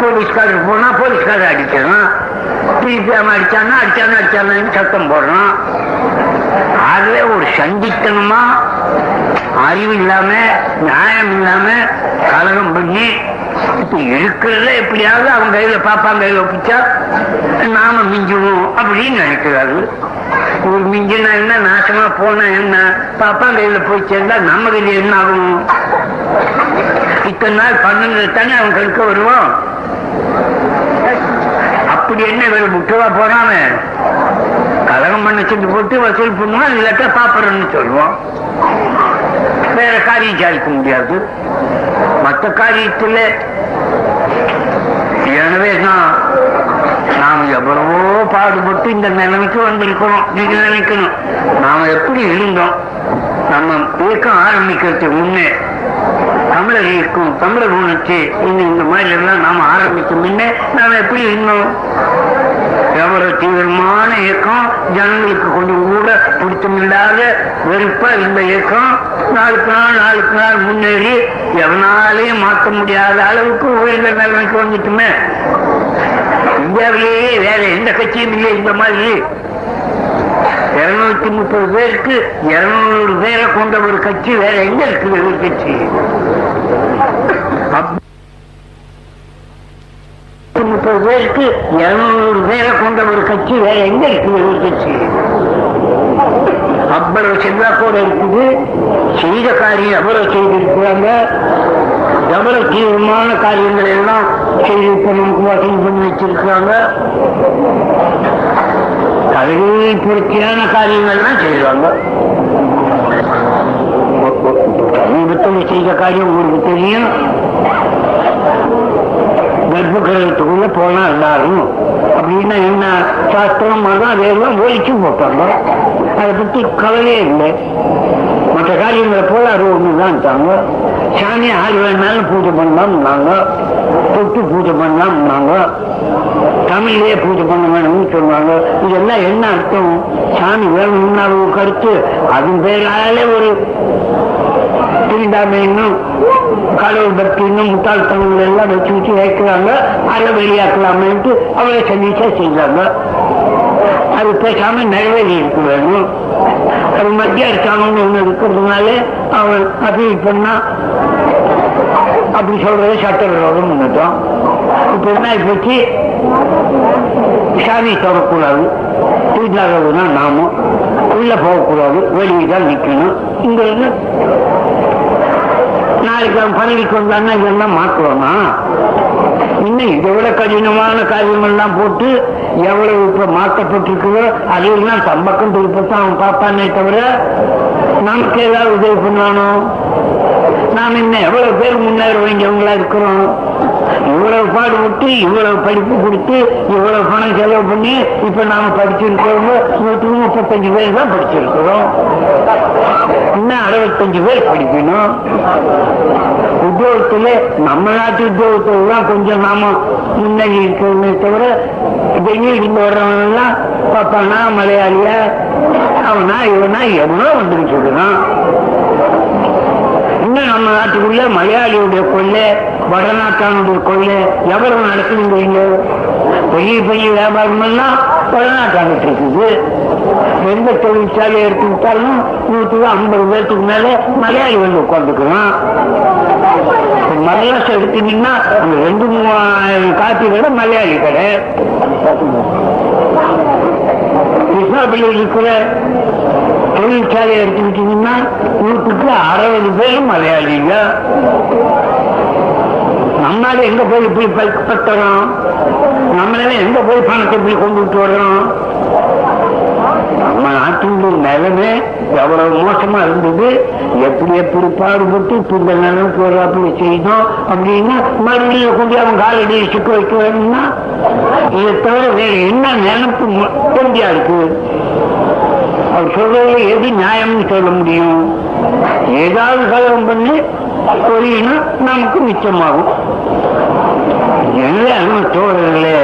A: போலீஸ்காரருக்கு போனா போலீஸ்காரர் அடிக்கணும் திருப்பி அடிச்சானா அடிச்சானா அடிச்சானு சத்தம் போடுறான். ஆகவே ஒரு சண்டித்தனமா அறிவு இல்லாம நியாயம் இல்லாம கலகம் பண்ணி இப்ப இருக்கிறத எப்படியாவது அவன் கையில பாப்பான் கையில ஒப்பிச்சா நாம மிஞ்சுவோம் அப்படின்னு நினைக்கிறாரு. ஒரு மிஞ்சினா என்ன நாசமா போனா என்ன பாப்பான் கையில போய் சேர்ந்தா நம்ம கையில என்ன ஆகும்? இத்தனை நாள் பண்ணது தானே அவன் கழுக்க வருவான் அப்படி என்ன இவர் முட்டுவா போறாம கலகம் பண்ண செஞ்சு போட்டு வசூல் பண்ணுவோம் இல்லாட்டா பாப்பறன்னு சொல்லுவோம். வேற காரியம் சாதிக்க முடியாது. மற்ற காரியத்துல எனவே தான் நாம் எவ்வளவோ பாடுபட்டு இந்த நிலைமைக்கு வந்திருக்கிறோம். நீங்க நினைக்கணும். நாம எப்படி இருந்தோம்? நம்ம இயக்கம் ஆரம்பிக்கிறதுக்கு முன்னே தமிழர்களுக்கும் இயக்கம் தமிழர் உணர்ச்சி இன்னும் இந்த மாதிரி எல்லாம் நாம ஆரம்பிக்கும் முன்னே நாம எப்படி இருந்தோம்? எவ்வளவு தீவிரமான இயக்கம் ஜனங்களுக்கு கொஞ்சம் கூட பிடித்தமில்லாத வெறுப்பா இந்த இயக்கம் நாளுக்கு நாள் நாளுக்கு நாள் முன்னேறி எவனாலையும் மாற்ற முடியாத அளவுக்கு உயர்ந்த நிலைமைக்கு வந்துட்டுமே. இந்தியாவிலேயே வேற எந்த கட்சியும் இல்லை இந்த மாதிரி. இருநூத்தி முப்பது பேருக்கு இருநூறு பேரை கொண்ட ஒரு கட்சி வேற எங்க இருக்குது? ஒரு கட்சி முப்பது பேருக்கு இருநூறு பேரை கொண்ட ஒரு கட்சி வேற எங்க இருக்குது ஒரு கட்சி? அவ்வளவு செல்வாக்கோட இருக்குது. செய்த காரியம் எவ்வளவு செய்திருக்கிறாங்க எவ்வளவு தீவிரமான காரியங்கள் எல்லாம் செய்து இப்ப நமக்கு வசதி பண்ணி வச்சிருக்கிறாங்க. தகுதி புரட்சியான காரியங்கள்லாம் செய்வாங்க. சமீபத்தில் செய்த காரியம் உங்களுக்கு தெரியும். கர்ப்ப கிரகத்துக்குள்ள போனா எல்லாரும் அப்படின்னா என்ன? சாஸ்திரம் மதம் அதையெல்லாம் ஒழிச்சு போட்டாங்க அதை பத்தி கவலையே இல்லை. மற்ற காரியங்களை போல அது ஒண்ணுதான் சாமி ஆறு வேணாலும் பூஜை பண்ணலாம்னாங்க தொட்டு பூஜை பண்ணலாம்னாங்க தமிழ்லயே பூஜை பண்ண வேணும்னு சொல்லுவாங்க இதெல்லாம் என்ன அர்த்தம்? சாமி வேணும்னு ஒரு கருத்து. அதன் பேராலே ஒரு தீண்டாமை கடவுள் பக்தி முட்டாள்தனங்கள் எல்லாம் வச்சு வச்சு வைக்கிறாங்க அதை வெளியாக்கலாமேன்ட்டு அவரை சந்திச்சா செய்தாங்க அது பேசாம நிறைவேறி இருக்க வேணும். அது மத்திய அரசாங்கம்னு ஒண்ணு இருக்கிறதுனால அவன் அப்பீல் பண்ணா அப்படி சொல்றது சட்ட விரோதம் முன்னட்டும் இப்ப என்ன ஆயிப்போச்சு? சாமி தொடக்கூடாது வீட்டாளர்னா நாமும் உள்ள போகக்கூடாது. வெளியே தான் நிற்கணும் இங்கிறது நாளைக்கு அவன் பதவிக்கு வந்தான்னா இதெல்லாம் மாற்றுவானா இன்னும் இதை விட கடினமான காரியங்கள்லாம் போட்டு எவ்வளவு இப்ப மாற்றப்பட்டிருக்குதோ அதையெல்லாம் தம்பக்கம் திருப்பத்தான் அவன் பார்ப்பானே தவிர நமக்கு ஏதாவது உதவி பண்ணானோ? நாம் இன்னும் எவ்வளவு பேர் முன்னேற வேண்டியவங்களா இருக்கிறோம்? இவ்வளவு பாடுபட்டு இவ்வளவு படிப்பு கொடுத்து இவ்வளவு பணம் செலவு பண்ணி இப்ப நாம படிச்சிருக்கிறோம் நூற்றுக்கு முப்பத்தஞ்சு பேர் தான் படிச்சிருக்கிறோம். இன்னும் அறுபத்தஞ்சு பேர் படிக்கணும்? உத்தியோகத்துல நம்ம நாட்டு உத்தியோகத்தில் தான் கொஞ்சம் நாம முன்னேறி இருக்கிறோமே தவிர வெளியில் இருந்து வர்றவங்க எல்லாம் பாப்பானா மலையாளியா? அவனா இவனா எவ்வளோ வந்துட்டு இன்னும் நம்ம நாட்டுக்குள்ள மலையாளியுடைய கொள்ளை வடநாட்டானுடைய கொள்ளை எவ்வளவு நடக்குதுங்க பெரிய பெரிய வியாபாரம் எல்லாம் வடநாட்டாங்கிட்டு இருக்குது. எந்த தொழிற்சாலையை எடுத்துக்கிட்டாலும் நூற்றுக்கு ஐம்பது பேர்த்துக்கு மேல மலையாளி வந்து உட்காந்துக்கலாம் மலையாளம் எடுத்தீங்கன்னா அந்த ரெண்டு மூவாயிரம் காப்பி கடை மலையாளி கடை. கிருஷ்ணாபள்ளியில் இருக்கிற தொழிற்சாலை எடுத்துக்கிட்டீங்கன்னா நூற்றுக்கு அறுபது பேரும் மலையாளிங்க. நம்மளால எங்க போய் இப்படி பத்துறோம்? நம்மளால எங்க போய் பணத்தை இப்படி கொண்டு விட்டு வர்றோம்? நம்ம நாட்டினுடைய நிலைமை எவ்வளவு மோசமா இருந்தது? எப்படி எப்படி பாடுபட்டு இப்ப இந்த நிலைமைக்கு ஒரு அப்படி செய்தோம் அப்படின்னா மறுபடியும் கொண்டு அவன் காலடியை சிக்க வைக்க வேணும்னா? இதை தவிர வேற என்ன நினைப்பு இந்தியா இருக்கு அவர் சொல்றதுல எது நியாயம்னு சொல்ல முடியும்? ஏதாவது கலகம் பண்ணி சொல்லினா நமக்கு மிச்சமாகும். எனவே நம்ம தோழர்களே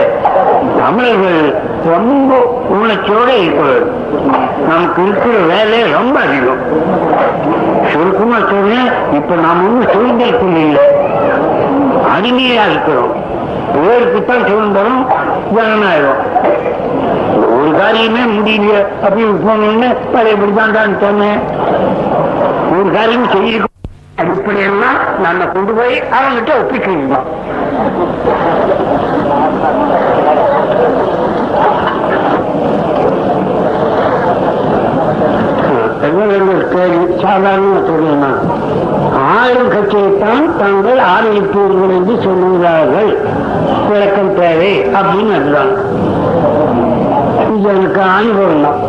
A: தமிழர்கள் ரொம்ப உணர்ச்சியோட இருக்கிறது நமக்கு இருக்கிற வேலை ரொம்ப அதிகம். சுருக்கமா சொல்றேன் இப்ப நாம ஒன்றும் சுதந்திரத்தில் இல்லை. அடிமையா இருக்கிறோம். பேருக்குத்தான் சுதந்திரம் ஜனநாயகம். ஒரு காரியமே முடியல அப்படின்னு போனோன்னு பழையபடி தான் சொன்னேன். ஒரு காரியம் செய்யிருக்கோம் அடிப்படையெல்லாம் நம்ம கொண்டு போய் அவங்ககிட்ட ஒப்பிக்கணும்? கேள்வி சாதாரண சொல்லணும் ஆளும் கட்சியைத்தான் தாங்கள் ஆதரிப்பீர்கள் என்று சொல்லுகிறார்கள். விளக்கம் தேவை அப்படின்னு அதுதான். இது எனக்கு அனுபவம் தான்.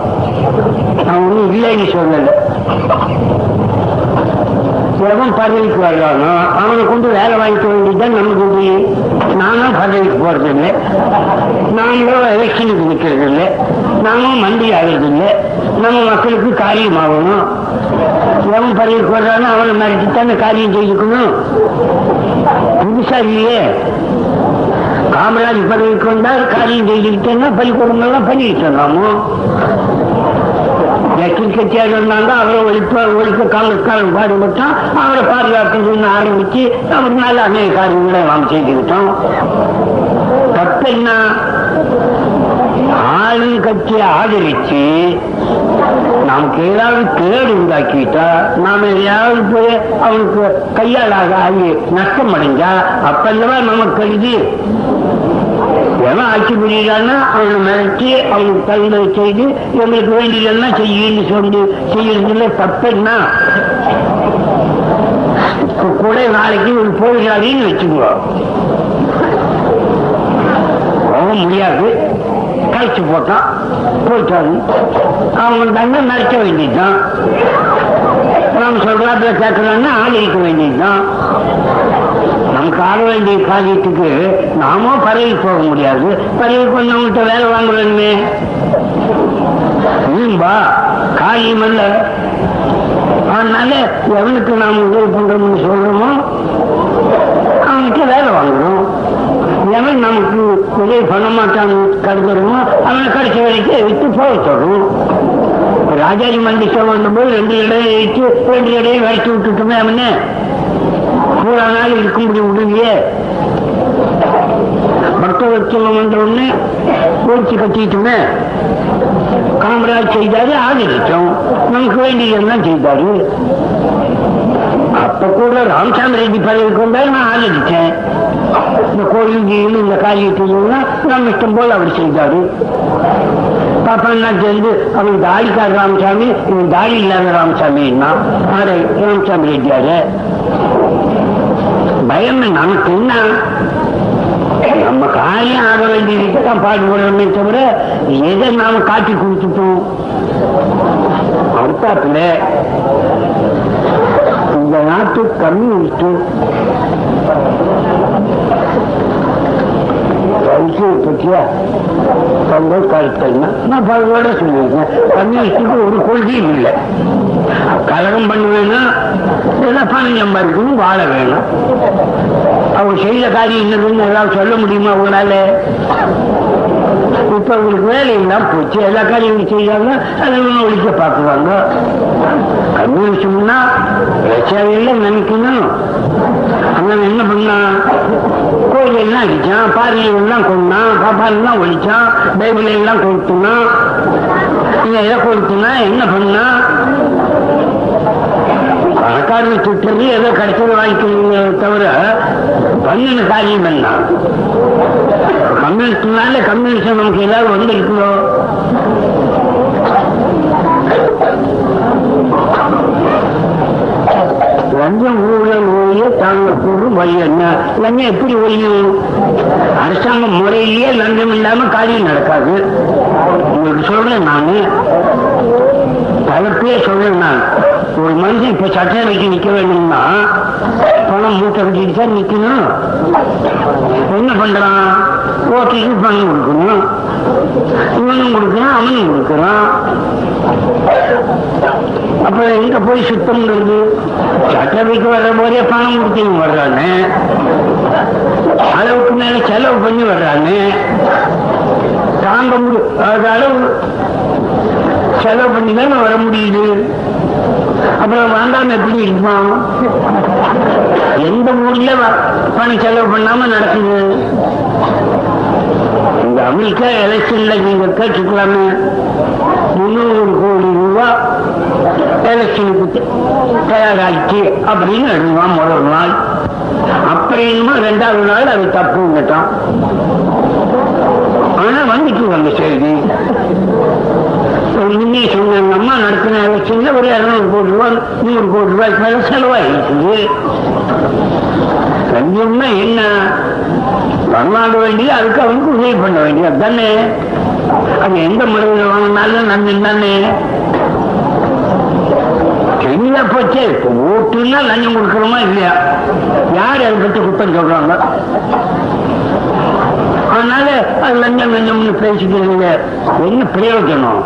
A: நான் ஒன்றும் இல்லைன்னு சொல்லலை. எவன் பதவிக்கு வர்றானோ அவனை கொண்டு வேலை வாங்கிக்க வேண்டியதுதான் நமக்கு உதவி நானும் பதவிக்கு போறது இல்லை நாங்களும் எலெக்ஷனுக்கு நிற்கிறது இல்லை நாமும் மண்டி ஆகிறது இல்லை நம்ம மக்களுக்கு காரியம் ஆகணும் எவன் பதவிக்கு வர்றானோ அவனை மறைச்சுத்தானே காரியம் செய்துக்கணும். புதுசா இல்லையே. காமராஜ் பதவிக்கு வந்தால் காரியம் செய்துக்கிட்டேன்னா பள்ளிக்கூடங்கள்லாம் பண்ணிக்கிட்டு இருந்தாமோ ஜஸ்டிஸ் கட்சியாக இருந்தாங்க அவரை ஒழிப்ப ஒழிக்க காங்கிரஸ்காரன் பாடுபட்டான் அவரை பாதுகாக்கணும்னு ஆரம்பிச்சு அவர்னால அநேக காரியங்களை நாம் செய்துக்கிட்டோம் தப்பு என்ன ஆளும் கட்சியை ஆதரிச்சு நமக்கு ஏதாவது கேடு உண்டாக்கிட்டா நாம எதையாவது போய் அவனுக்கு கையாளாக ஆகி நஷ்டம் அடைஞ்சா அப்பல்லவா நமக்கு கருதி எவன் ஆட்சி புரியுறான்னா அவனை மிரட்டி அவனுக்கு தகுந்த செய்து எங்களுக்கு வேண்டியதெல்லாம் செய்யுன்னு சொல்லி செய்யறதுல தப்புன்னா கூட நாளைக்கு ஒரு போகிறாரின்னு வச்சுக்கோ. போக முடியாது. கழிச்சு போட்டான். போயிட்டாரு. அவங்க தங்க மறைக்க வேண்டியதுதான். நாம சொல்றாப்புல கேட்கலான்னா ஆதரிக்க வேண்டியதுதான். நமக்கு ஆக வேண்டிய காரியத்துக்கு நாமும் பறவை போக முடியாது. பறவைக்கு வந்தவங்கள்ட்ட வேலை வாங்க வேணுமே நீம்பா காரியம் அல்ல. அதனால எவனுக்கு நாம் உதவி பண்றோம்னு சொல்றோமோ அவனுக்கு வேலை வாங்கணும். எவன் நமக்கு உதவி பண்ண மாட்டான்னு கருதுறோமோ அவனை கடைசி வரைக்கும் விட்டு போக சொல்றோம். ராஜாஜி மந்திஷம் வந்தபோது ரெண்டு இடையை வச்சு ரெண்டு இடையை வரைச்சு விட்டுட்டுமே அவனே. பூரா நாள் இருக்க முடியும் உடனே பக்தவச்சலம் வந்த உடனே கோரிச்சு கட்டிட்டுமே. காமராஜ் செய்தாரு ஆதரிச்சோம் நமக்கு வேண்டியதெல்லாம் செய்தாரு. அப்ப கூட ராமசாமி ரெட்டி பதவி வந்தாரு நான் ஆதரிச்சேன் இந்த கோயில் இந்த காரியத்தையும் நம்ம இஷ்டம் போல அவர் செய்தாரு. பாப்பா சேர்ந்து அவன் தாடிக்கார் ராமசாமி இவன் தாடி இல்லாத ராமசாமின்னா ஆரே ராமசாமி ரெட்டியாரு. பயம் நமக்கு என்ன நம்ம காரியம் ஆக வேண்டியதுக்கு தான் பாடுபடுறோமே தவிர எதை நாம காட்டி கொடுத்துட்டோம்? அடுத்தாப்புல இந்த நாட்டு கம்யூனிஸ்ட் கல்வியை பற்றியா தங்கள் கருத்துன்னா நான் பலவோட சொல்லியிருக்கேன். கம்யூனிஸ்டுக்கு ஒரு கொள்கையும் இல்லை. கலகம் பண்ணுவேன்னா இதெல்லாம் பணம் சம்பாதிக்கணும் வாழ வேணும். அவங்க செய்த காரியம் என்னதுன்னு எல்லாம் சொல்ல முடியுமா அவங்களால இப்ப உங்களுக்கு வேலை போச்சு. எல்லா காரியம் செய்யாங்க அதை ஒழிக்க பார்க்குவாங்க. கம்யூனிஸ்ட்னா இல்லை நினைக்கணும். அவன் என்ன பண்ணான் கோயில் எல்லாம் அடிச்சான் பாறையை எல்லாம் கொண்டான் பாப்பால் எல்லாம் ஒழிச்சான் பைபிளை எல்லாம் கொடுத்துனான் இதை எதை கொடுத்துனா என்ன பண்ணா? பணக்காரன் சுற்றுறது ஏதோ கடைசியில் வாங்கிக்கிறீங்க தவிர பண்ணின காரியம் என்ன? கம்யூனிஸ்ட்னால கம்யூனிஸ்ட் நமக்கு ஏதாவது வந்திருக்குதோ? லஞ்சம் ஊழல் ஒழிய வரியை தாங்கள் கூறும் வழி என்ன? லஞ்சம் எப்படி ஒழியும்? அரசாங்க முறையிலேயே லஞ்சம் இல்லாம காரியம் நடக்காது. உங்களுக்கு சொல்றேன் நானு. தலைப்பே சொல்றேன் நான். ஒரு மனுஷன் இப்ப சட்டசபைக்கு நிக்க வேண்டும்னா மூட்டை கட்டிட்டு தான் நிக்கணும் என்ன பண்றான் ஓட்டுக்கு பணம் கொடுக்கணும் இவனும் கொடுக்கணும் அவனும் கொடுக்கறான் அப்ப எங்க போய் சுத்தம் சுத்தம்ங்கிறது சட்டவைக்கு வர்ற போதே பணம் கொடுத்தீங்க வர்றாங்க அளவுக்கு மேல செலவு பண்ணி வர்றாங்க தாங்க முடியும் அளவு செலவு பண்ணி தானே வர முடியுது அப்புறம் வேண்டாம் எப்படி இருக்குமா? எந்த ஊர்ல பணி பணம் செலவு பண்ணாம நடக்குது? இந்த அமெரிக்கா எலெக்ஷன்ல நீங்க கேட்டுக்கலாமே. முந்நூறு கோடி ரூபாய் எலெக்ஷனுக்கு தயாராகிச்சு அப்படின்னு எழுதுவான் முதல் நாள். அப்புறமா ரெண்டாவது நாள் அது தப்புங்கட்டான் ஆனா வந்துட்டு வந்த செய்தி. முன்னே சொன்னாங்க. அம்மா நடத்தின எலெக்ஷன்ல ஒரு இருநூறு கோடி ரூபாய் நூறு கோடி ரூபாய்க்கு மேல செலவாயிருக்குது லஞ்சம்னா என்ன? வரலாறு வேண்டியது அதுக்கு அவனுக்கு உதவி பண்ண வேண்டியது. தானே அது எந்த முறையில் வாங்கினாலும் நன்மை தானே? தெரியல போச்சே. இப்போ ஓட்டுன்னா லஞ்சம் கொடுக்கறோமா இல்லையா? யார் அதை பத்தி குத்தம் சொல்றாங்க? அதனால அது லஞ்சம் லஞ்சம்னு பேசிக்கிறீங்க? என்ன பிரயோஜனம்?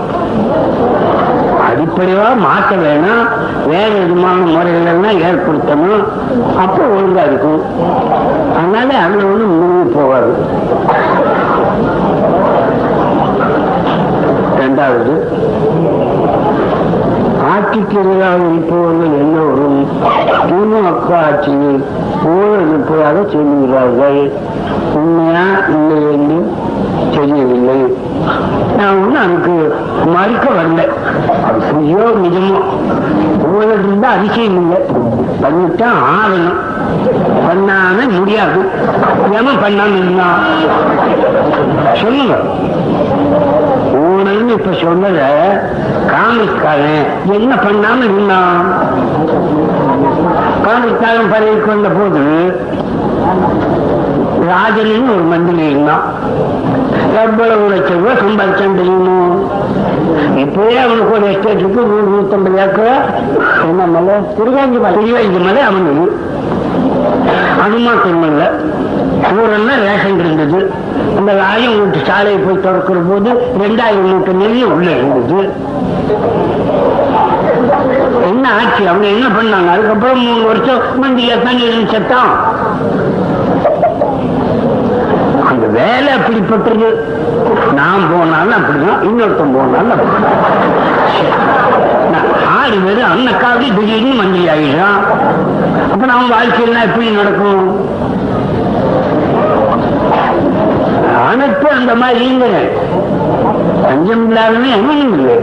A: அடிப்படையா மாற்ற வேணும். வேற விதமான முறைகள் எல்லாம் ஏற்படுத்தணும். அப்போ ஒழுங்கா இருக்கும். அதனால அதுல ஒண்ணு முன்னே போகாது. ரெண்டாவது ஆட்சிக்கு எதிராக இருப்பவர்கள் எல்லோரும் திமுக ஆட்சியில் ஊழல் இருப்பதாக சொல்லுகிறார்கள் உண்மையா இல்லை என்று தெரியவில்லை. நான் ஒன்றும் அதுக்கு மறுக்க வரல. அது பொய்யோ நிஜமோ ஊழல் இருந்தால் அதிசயம் இல்லை. பண்ணித்தான் ஆகணும். பண்ணாம முடியாது. ஏமா பண்ணாம இருந்தா சொல்லுங்க. ஊழல்னு இப்ப சொன்னத காங்கிரஸ்காரன் என்ன பண்ணாம இருந்தான்? காங்கிரஸ்காரன் பதவிக்கு வந்த போது ராஜன் ஒரு மந்திரி இருந்தான். எவ்வளவு லட்சம் ரூபாய் சம்பாதிச்சான் தெரியுமோ? இப்பவே அவனுக்கு ஒரு எஸ்டேட்டுக்கு நூறு நூத்தம்பது ஏக்கர். என்ன மலை? திருவாஞ்சி மலை. திருவாஞ்சி மலை அவனுக்கு அனுமா திருமலை இல்ல ஊரெல்லாம் ரேஷன் இருந்தது. அந்த ஆயிரம் வீட்டு சாலையை போய் திறக்கிற போது ரெண்டாயிரம் மூட்டை நெல் உள்ள இருந்தது. என்ன ஆச்சு? அவங்க என்ன பண்ணாங்க? அதுக்கப்புறம் மூணு வருஷம் மண்டியில தண்ணி செத்தான். அந்த வேலை அப்படிப்பட்டது. நான் போனாலும் அப்படிதான் இன்னொருத்தன் போனாலும் நான் ஆறு பேர் அன்னக்காவது திடீர்னு மந்திரி ஆகிடுறான் அப்ப நம்ம வாழ்க்கையெல்லாம் எப்படி நடக்கும்? அனைத்து அந்த மாதிரி இல்லைங்க பஞ்சம் இல்லாதவன் எவனும் இல்லை.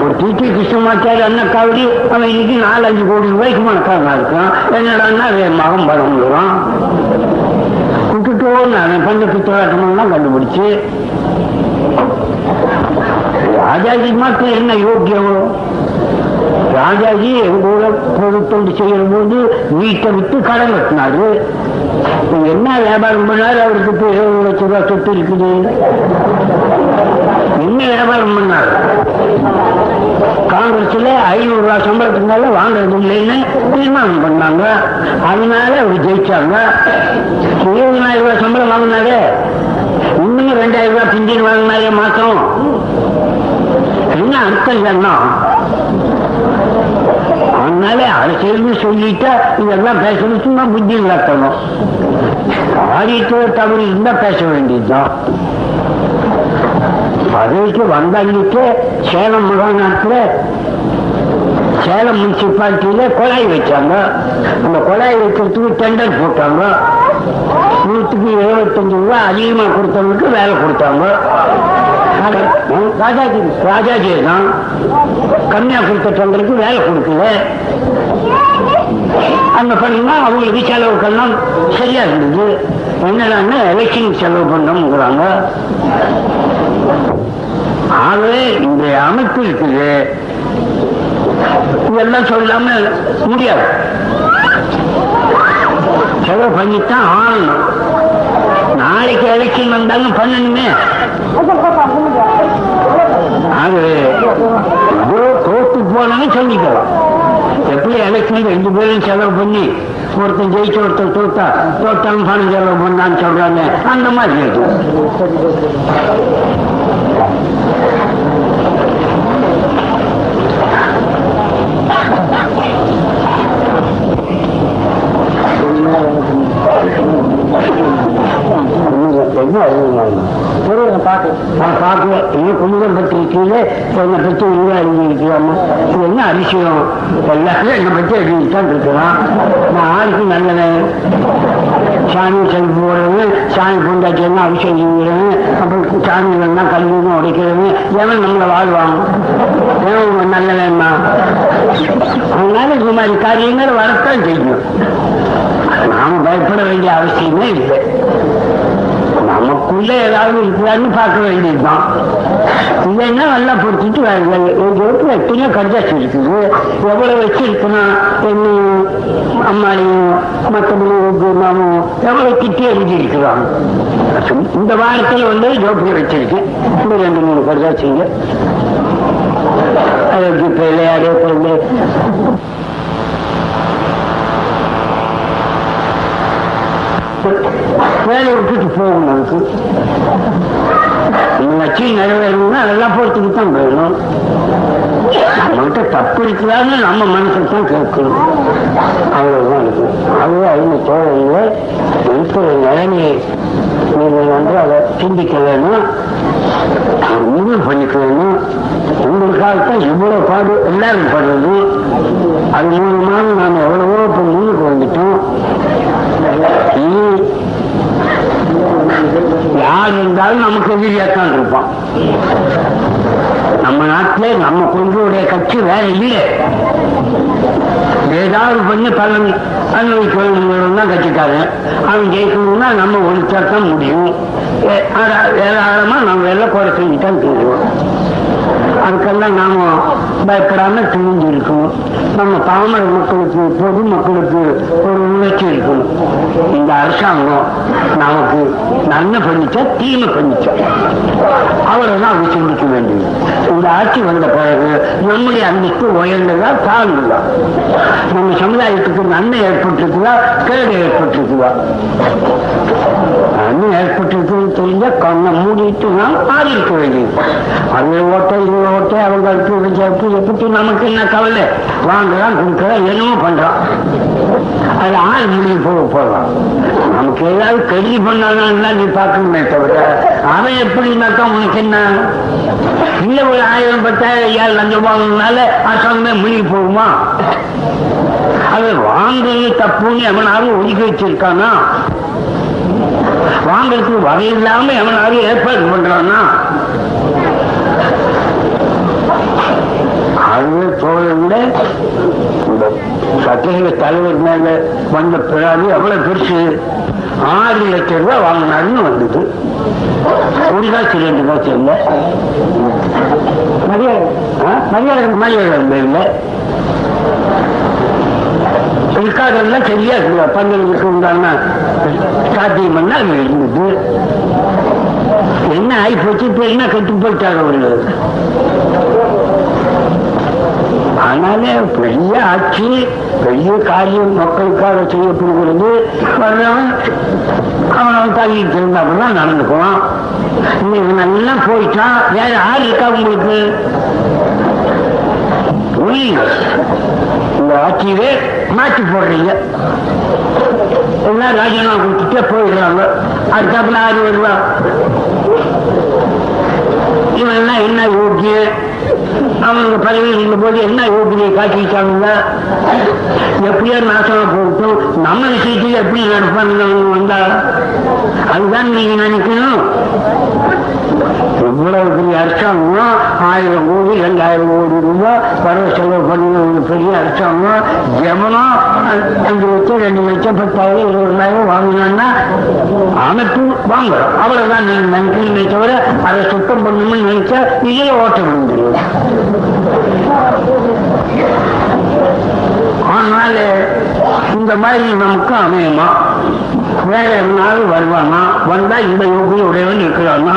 A: ஒரு டிடி கிருஷ்ணமாச்சாரி அன்னக்காவடி அவன் இன்னைக்கு நாலஞ்சு கோடி ரூபாய்க்கு மணக்காரனா இருக்கான். என்னடான்னா அவன் மகம் பரவுறான் விட்டுட்டோன்னு அவன் பஞ்சத்து போராட்டமெல்லாம் கண்டுபிடிச்சு. ராஜாஜி மாத்திரம் என்ன யோக்கியம்? ராஜாஜி எங்கூட ஊர செய்யும் போது வீட்டை விட்டு கடன் கட்டினாரு. என்ன வியாபாரம் பண்ணாரு? அவருக்கு இப்போ இருபது லட்சம் ரூபாய் சொத்து இருக்குது. என்ன வியாபாரம் பண்ணாரு? காங்கிரஸ்ல ஐநூறு ரூபாய் சம்பளத்துக்கு மேல வாங்குறது இல்லைன்னு தீர்மானம் பண்ணாங்க. அதனால அவர் ஜெயிச்சாங்க. இருபதாயிரம் ரூபாய் சம்பளம் வாங்கினாரு இன்னும் ரெண்டாயிரம் ரூபாய் பிஞ்சின் வாங்கினாரே மாசம் என்ன அர்த்தம் என்ன அதனால அரசியல்னு சொல்லிட்டா இதெல்லாம் பேசணும் புத்தி இழக்கணும் காரியத்துல தவறு இருந்தா பேச வேண்டியதுதான். பதவிக்கு வந்தாங்கிட்டு சேலம் மாகாணத்துல சேலம் முனிசிபாலிட்டியில குழாய் வச்சாங்க. அந்த குழாய் வைக்கிறதுக்கு டெண்டர் போட்டாங்க. நூற்றுக்கு எழுபத்தஞ்சு ரூபாய் அதிகமா கொடுத்தவங்களுக்கு வேலை கொடுத்தாங்க. ராஜாஜி ராஜாஜி தான் கம்மியா கொடுத்தவங்களுக்கு வேலை கொடுக்கல. அங்க பண்ணா அவங்களுக்கு செலவுக்கெல்லாம் சரியா இருந்தது. என்னடான்னா எலெக்ஷன் செலவு பண்ணோம்ங்கிறாங்க ஆகவே இந்த அமைப்பு இருக்குது. இதெல்லாம் சொல்லாம முடியாது. செலவு பண்ணித்தான் ஆளணும் நாளைக்கு எலெக்ஷன் வந்தாலும் பண்ணணுமே. அது ஏதோ தோத்து போனாலும் சொல்லிக்கலாம் எப்படி எலெக்ஷன் ரெண்டு பேரும் செலவு பண்ணி ஒருத்தன் ஜெயிச்சு ஒருத்தர் தோத்தா தோட்டம் பணம் செலவு பண்ணான்னு சொல்றாங்க அந்த மாதிரி இருக்கு என்ன அறிவுங்க
B: புரியுது பாட்டு
A: நான் பார்க்கல இன்னும் குமுதம் பற்றி இருக்கீங்க என்னை பற்றி நீங்களா எழுதியிருக்கலாமா இது என்ன அதிசயம்? எல்லாத்தையும் என்னை பற்றி தான் இருக்கிறான். நான் ஆளுக்கு நல்லவன். சாமி செல்வி போடுறது சாமி பொண்டாச்சியெல்லாம் அபிஷேகம் செய்கிறவன் அப்புறம் சாமிகள்லாம் கல்வியும் உடைக்கிறது எவன் நம்மளை வாழ்வாங்க எவன் நல்லவன்மா? அதனால இது மாதிரி காரியங்கள் வரத்தான் செய்யும். நாம பயப்பட வேண்டிய அவசியமே இல்லை. நமக்குள்ள ஏதாவது இருக்கிறான்னு பார்க்க வேண்டியதுதான். இதெல்லாம் நல்லா பொறுத்துட்டு எங்களுக்கு எத்தனையோ கடிதாச்சு இருக்குது. எவ்வளவு வச்சிருக்கணும் என்ன அம்மாளையும் மற்றபடி மாமும் எவ்வளவு கிட்டே எழுதியிருக்கிறாங்க? இந்த வாரத்தில் வந்து ஜோப்பி வச்சிருக்கேன். இந்த ரெண்டு மூணு கடிதாச்சுங்க அதுக்கு பிள்ளையாடே விளையாடு பொருள் வேலையை விட்டுட்டு போகணும். அதுக்கு நம்ம லட்சியம் நிறைவேறணும்னா அதெல்லாம் பொறுத்துக்கு தான் போயிடும் நம்மகிட்ட தப்பு இருக்குதான்னு நம்ம மனசுக்கு தான் கேட்கணும். அவ்வளவுதான் இருக்கும். அதுவே அவங்க தோழர்களே இருக்கிற நிலைமையை நீங்கள் வந்து அதை சிந்திக்க வேணும் முடிவு பண்ணிக்க வேணும் உங்களுக்காகத்தான் இவ்வளவு பாடு எல்லாரும் படுறது அது மூலமாக நாம் எவ்வளவோ இப்போ முன்னுக்கு வந்துட்டோம். இனி யார் இருந்தாலும் நமக்கு எதிரியாத்தான் இருப்பான். நம்ம நாட்டிலே நம்ம கொள்கையுடைய கட்சி வேற இல்லை. ஏதாவது பண்ணி பலன் அனுபவிக்க வேணுங்கிறது தான் கட்சிக்காரன். அவன் ஜெயிக்கணும்னா நம்ம ஒழிச்சா தான் முடியும் ஏராளமா நம்ம எல்லாம் குறை செஞ்சுட்டான் தெரியும் அதுக்கெல்லாம் நாம பயப்படாம துணிஞ்சு இருக்கணும். நம்ம பாமர மக்களுக்கு பொது மக்களுக்கு ஒரு உணர்ச்சி இருக்கணும். இந்த அரசாங்கம் நமக்கு நன்மை பண்ணிச்சா தீமை பண்ணிச்சா? அவ்வளவுதான் அவர் சிந்திக்க வேண்டியது. இந்த ஆட்சி வந்த பிறகு நம்முடைய அந்தஸ்து உயர்ந்ததா தாழ்ந்ததா? நம்ம சமுதாயத்துக்கு நன்மை ஏற்பட்டிருக்குதா கேடு ஏற்பட்டிருக்குதா? நன்மை ஏற்பட்டிருக்குன்னு தெரிஞ்சா கண்ணை மூடிட்டு நான் ஆதரிக்க வேண்டியது. அது ஓட்டம். விட்டு அவங்க அடுத்து இவங்க அடுத்து நமக்கு என்ன கவலை? வாங்கலாம் கொடுக்கலாம் என்னமோ பண்றான். அது ஆள் முடிவு போக போகலாம் நமக்கு ஏதாவது கெடுதி பண்ணாதான் நீ பார்க்கணுமே தவிர அவன் எப்படின்னாக்கா உனக்கு என்ன? இல்ல ஒரு ஆயிரம் பத்தாயிரம் ஐயாயிரம் லஞ்சம் வாங்கினால அசாமே முடிவு போகுமா? அது வாங்குறது தப்புன்னு எவனாவது ஒதுக்கி வச்சிருக்கானா? வாங்கறதுக்கு வகை இல்லாம எவனாவது ஏற்பாடு பண்றானா? அது தோழர்கள இந்த சட்டசபை தலைவர் மேல வந்த பிறகு எவ்வளவு பெருசு. ஆறு லட்சம் ரூபாய் வாங்கினாருன்னு வந்தது. ஒரு காசு ரெண்டு காசு இல்லை. மரியாதை. மரியாதை. மரியாதை இல்லை இருக்காதெல்லாம் சரியா இருக்குல்ல பந்தலுக்கு உண்டான சாத்தியம் பண்ணா அது இருந்தது. என்ன ஆகி போச்சு இப்ப என்ன கெட்டு போயிட்டாங்க அவர்கள் ஆனாலே பெரிய ஆட்சி பெரிய காரியம் மக்களுக்காக செய்யப்படுகிறது. வர்றவன் அவன் அவன் தள்ளிட்டு இருந்தாப்பதான் நடந்துக்குவான். இன்னைக்கு நல்லா போயிட்டான் வேற யார் இருக்கா உங்களுக்கு? புரியுங்க இந்த ஆட்சியவே மாற்றி போடுறீங்க. எல்லாம் ராஜினாமா கொடுத்துட்டே போயிடுறாங்க. அதுக்கப்புறம் ஆறு வருவா? இவன் என்ன யோக்கிய அவங்க பதவியில் இருந்த போது என்ன யோகியை காட்டிட்டாங்க எப்படியோ நாசமா போட்டு நம்ம விஷயத்தில் எப்படி நடப்பாங்க வந்தா அதுதான் நீங்க நினைக்கணும். இவ்வளவு பெரிய அரசாங்கம்? ஆயிரம் கோடி ரெண்டாயிரம் கோடி ரூபாய் வரவு செலவு பண்ணி ஒரு பெரிய அரசாங்கம்? ஜெமனம் அஞ்சு லட்சம் ரெண்டு லட்சம் பத்தாயிரம் இருபதாயிரம் வாங்கினா அமைப்பு வாங்குறோம் அவ்வளவுதான் நீங்க நினைக்கிறீங்க தவிர அதை சுத்தம் பண்ணணும்னு நினைச்சா இதே ஓட்டம் முடியும் அதனால இந்த மாதிரி நமக்கு அமையுமா? வேற எவனாலும் வருவானா? வந்தா இந்த யோகி உடையவன் இருக்கிறானா?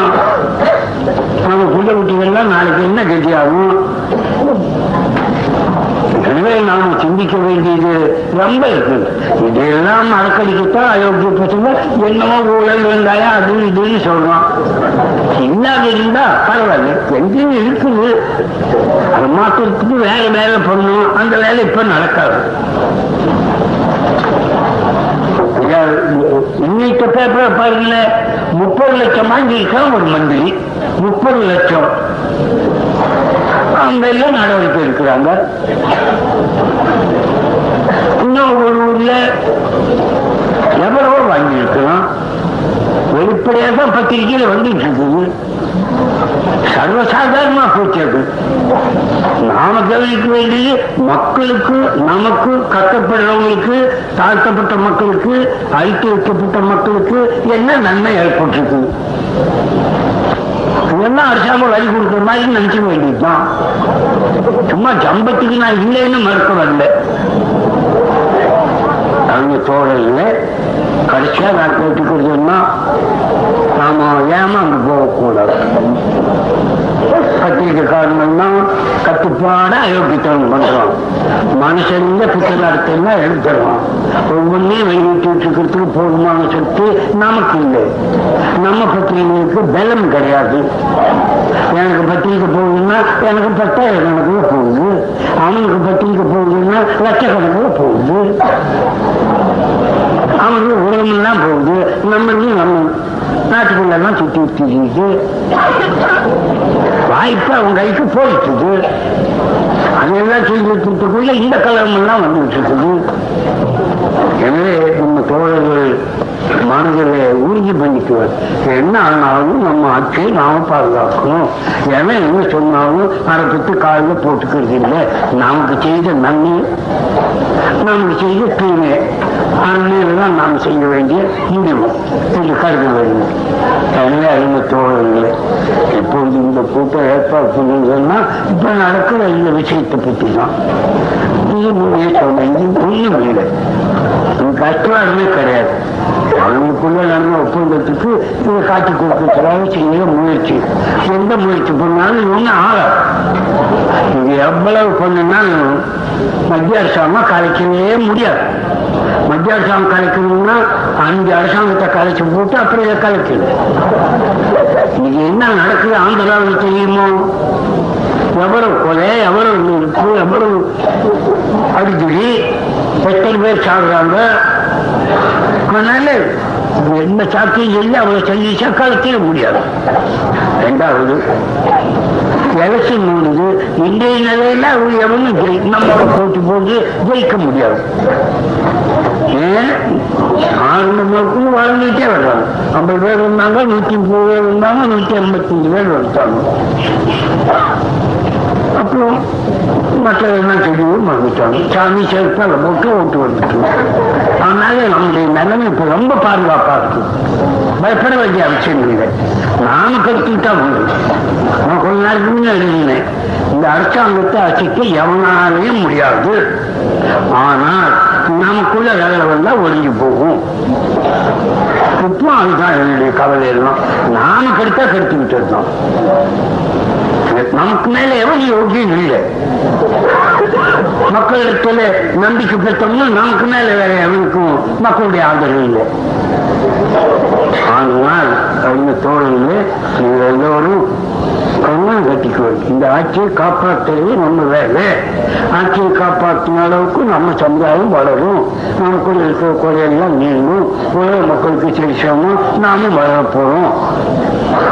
A: நம்ம புள்ள குட்டிகள்லாம் நாளைக்கு என்ன கட்டியாகும் எனவே நாம சிந்திக்க வேண்டியது ரொம்ப இருக்கு. இதெல்லாம் மறக்கடிக்கத்தான் அயோக்கிய பசங்க என்னமோ ஊழல் இருந்தாயா அது இதுன்னு சொல்றான் இல்லாத இருந்தா பரவாயில்ல. எங்கேயும் இருக்குது. அது மாற்றத்துக்கு வேற வேலை பண்ணணும் அந்த வேலை இப்ப நடக்காது. இன்னைக்கு பேப்பர் பாருங்களேன். முப்பது லட்சம் வாங்கியிருக்கான் ஒரு மந்திரி. முப்பது லட்சம். அந்த எல்லாம் நடவடிக்கை எடுக்கிறாங்க. இன்னும் ஒரு ஊர்ல எவ்வளவோ வாங்கியிருக்கலாம் வெளிப்படையா தான் பத்திரிகையில வந்துட்டு இருக்குது சர்வசாதாரணமா போச்சு அது. நாம கவனிக்க வேண்டியது மக்களுக்கு நமக்கு கட்டப்படுறவங்களுக்கு தாழ்த்தப்பட்ட மக்களுக்கு அழித்து வைக்கப்பட்ட மக்களுக்கு என்ன நன்மை ஏற்பட்டிருக்கு? எல்லாம் அரசாங்கம் வரி கொடுக்குற மாதிரி நினைக்க வேண்டியதுதான் சும்மா ஜம்பத்துக்கு நான் இல்லைன்னு மறுக்க வரல அவங்க தோழல்ல கடைசியா நான் கேட்டுக்கிறதுன்னா நாம ஏமாந்து அங்க போகக்கூடாது பத்திரிகைக்காரங்கன்னா கட்டுப்பாட அயோக்கியத்தனம் பண்றோம் மனுஷங்க புத்தகத்தெல்லாம் எழுதுறோம் ஒவ்வொன்றையும் வெளியிட்டு இருக்கிறதுக்கு போதுமான சக்தி நமக்கு இல்லை. நம்ம பத்திரிகைகளுக்கு பலம் கிடையாது. எனக்கு பத்திரிக்கை போகுதுன்னா எனக்கு பத்தாயிரம் கணக்கில் போகுது. அவனுக்கு பத்திரிக்கை போகுதுன்னா லட்சக்கணக்கில் போகுது. அவனுக்கு உலகமெல்லாம் போகுது. நம்மளுக்கு நம்ம நாட்டுக்குள்ளெல்லாம் சுத்தி சுத்திட்டு வாய்ப்பு அவங்க கைக்கு போயிட்டுது அதெல்லாம் செய்யறதுக்குள்ள இந்த கலவரம் வந்துட்டு இருக்குது எனவே நம்ம தோழர்கள் மனதில் உறுதி பண்ணிக்குவார் என்ன ஆனாலும் நம்ம ஆட்சியை நாம பாதுகாக்கணும். எவன் என்ன சொன்னாலும் அதை பற்றி காலில் போட்டுக்கிறது இல்லை நமக்கு செய்த நன்மை நமக்கு செய்த தீமை. அந்நிலாம் நாம் செய்ய வேண்டிய முடிவு என்று கருத வேண்டும். எனவே அறிந்த தோழர்களே எப்பொழுது இந்த கூட்டம் ஏற்பாடு பண்ணுங்கன்னா இப்ப நடக்கிற இந்த விஷயத்தை பற்றி தான் இது முன்னே சொன்னேன் இது ஒண்ணும் இல்லை கஷ்டமே கிடையாது. அவங்களுக்குள்ள நடந்த ஒப்பந்தத்துக்கு இதை காட்டி கொடுக்கறதுக்காக செய்ய முயற்சி. எந்த முயற்சி பண்ணாலும் இவங்க ஆகாது இது எவ்வளவு பண்ணினாலும் மத்திய அரசாங்கம் கலைக்கவே முடியாது. மத்திய அரசாங்கம் கலைக்கணும்னா அஞ்சு அரசாங்கத்தை கலைச்சு போட்டு அப்புறம் இதை கலைக்கணும். இன்னைக்கு என்ன நடக்குது? ஆந்திராவில் தெரியுமோ? எவ்வளவு கொலை எவ்வளவு நெருப்பு எவ்வளவு அடிக்கடி எத்தனை பேர் சாகுறாங்க? அதனால என்ன சாத்தியம் சொல்லி அவளை சந்திச்சா கலைக்கவே முடியாது. ரெண்டாவது எலெக்ஷன் முடிஞ்சு இன்றைய நிலையில அவங்க எவனும் ஜெயி நம்மளோட போட்டி போட்டு ஜெயிக்க முடியாது. ஏன்? வாழ்ந்துட்டே வர்றாங்க ஐம்பது பேர் இருந்தாங்க நூத்தி முப்பது பேர் இருந்தாங்க நூத்தி ஐம்பத்தஞ்சு பேர் வந்துட்டாங்க. அப்புறம் மற்றவர்கள் தெரியும் மறந்துட்டாங்க. சாமி சேர்த்தால் போட்டு ஓட்டு வந்துட்டு. அதனால நம்முடைய நிலைமை இப்ப ரொம்ப பாதுகாப்பா இருக்கு. பயப்பட வேண்டிய அவசியம் இல்லை. நானும் கருத்துக்கிட்டா உண்டு. நான் கொஞ்ச நாளைக்கு முன்னே எழுதினேன். இந்த அரசாங்கத்தை அசைக்க எவனாலையும் முடியாது. ஆனால் நமக்குள்ள வேலை வந்தா ஒழிஞ்சு போகும். இப்போ அதுதான் என்னுடைய கவலை எல்லாம். நாம கெடுத்தா கெடுத்துக்கிட்டு இருந்தோம். நமக்கு மேல எவன் யோகியம் இல்லை. மக்களிடத்துல நம்பிக்கை பெற்றோம்னா நமக்கு மேல வேற எவனுக்கும் மக்களுடைய ஆதரவு இல்லை. ஆனால் அவங்க தோழர்களே நீங்கள் எல்லோரும் கண்ணம் கட்டிக்குவோம் இந்த ஆட்சியை காப்பாற்றுறது நம்ம வேலை. ஆட்சியை காப்பாற்றின அளவுக்கு நம்ம சமுதாயம் வளரும். நமக்குள்ள இருக்கிற குறையெல்லாம் நீங்கும். உலக மக்களுக்கு செழிச்சோமும் நாமும் வளர போறோம்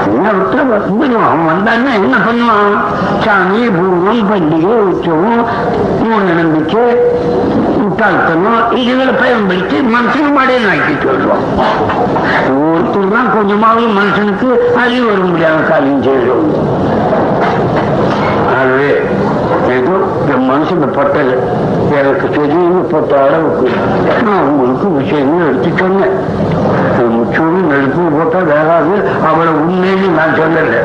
A: என்ன விட்டு வந்துடும் அவன் வந்தான்னா என்ன பண்ணுவான்? சாமி பூர்வம் பண்டிகை உற்சவம் மூட நம்பிக்கை. முட்டாள்தனம் இதுகளை பயன்படுத்தி மனுஷன் மடையை ஆக்கிட்டு வருவோம். ஒருத்தர் தான் கொஞ்சமாவது மனுஷனுக்கு அறிவு வர முடியாத காரியம் செய்கிறோம் ஆகவே ஏதோ என் மனசுல பட்டது. எனக்கு தெரியும்னு பட்ட அளவுக்கு நான் உங்களுக்கு விஷயங்கள் எடுத்து சொன்னேன். முச்சோடு நெருப்பு போட்டா வேறாது அவளை உண்மைன்னு நான் சொல்லல.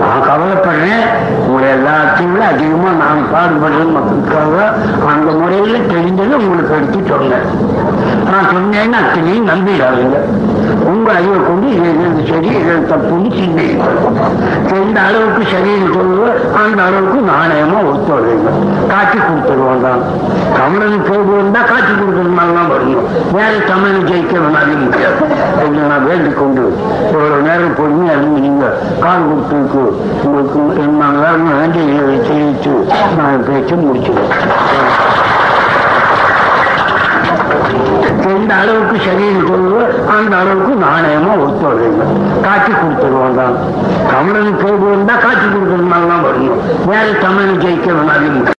A: நான் கவலைப்படுறேன். உங்களை எல்லாத்தையும் விட அதிகமா நான் பாடுபடுற மக்களுக்காக அந்த முறையில தெரிஞ்சதை உங்களுக்கு எடுத்து சொன்னேன் நான் சொன்னேன்னு அத்தனையும் நம்பிடாதீங்க. உங்க அறிவை கொண்டு இது சரி இது தப்புன்னு சிந்திங்க எந்த அளவுக்கு சரின்னு சொல்லுவோம் அந்த அளவுக்கு நாணயமா ஒத்துழைங்க. காட்சி கொடுத்துருவோம் தான். தமிழன் கேள்வி இருந்தா காட்சி கொடுக்கறது தான் வரணும் வேற தமிழன் ஜெயிக்க வேணாலும் முடியாது. இதை நான் வேண்டிக் கொண்டு இவ்வளவு நேரம் பொறுமையா இருந்து நீங்க கால் கொடுத்துருக்கு உங்களுக்கு என்ன வேற தெரிவித்து நான் பேச்சு முடிச்சுக்கிறேன் எந்த அளவுக்கு சரின்னு சொல்லுவோம் அந்த அளவுக்கு நாணயமா ஒத்துழைங்க காட்சி கொடுத்துருவோம் தான் தமிழன் கேள்வி இருந்தா காட்சி கொடுக்கறது மாதிரிலாம் வரணும் வேற தமிழன் ஜெயிக்க வேணாலும்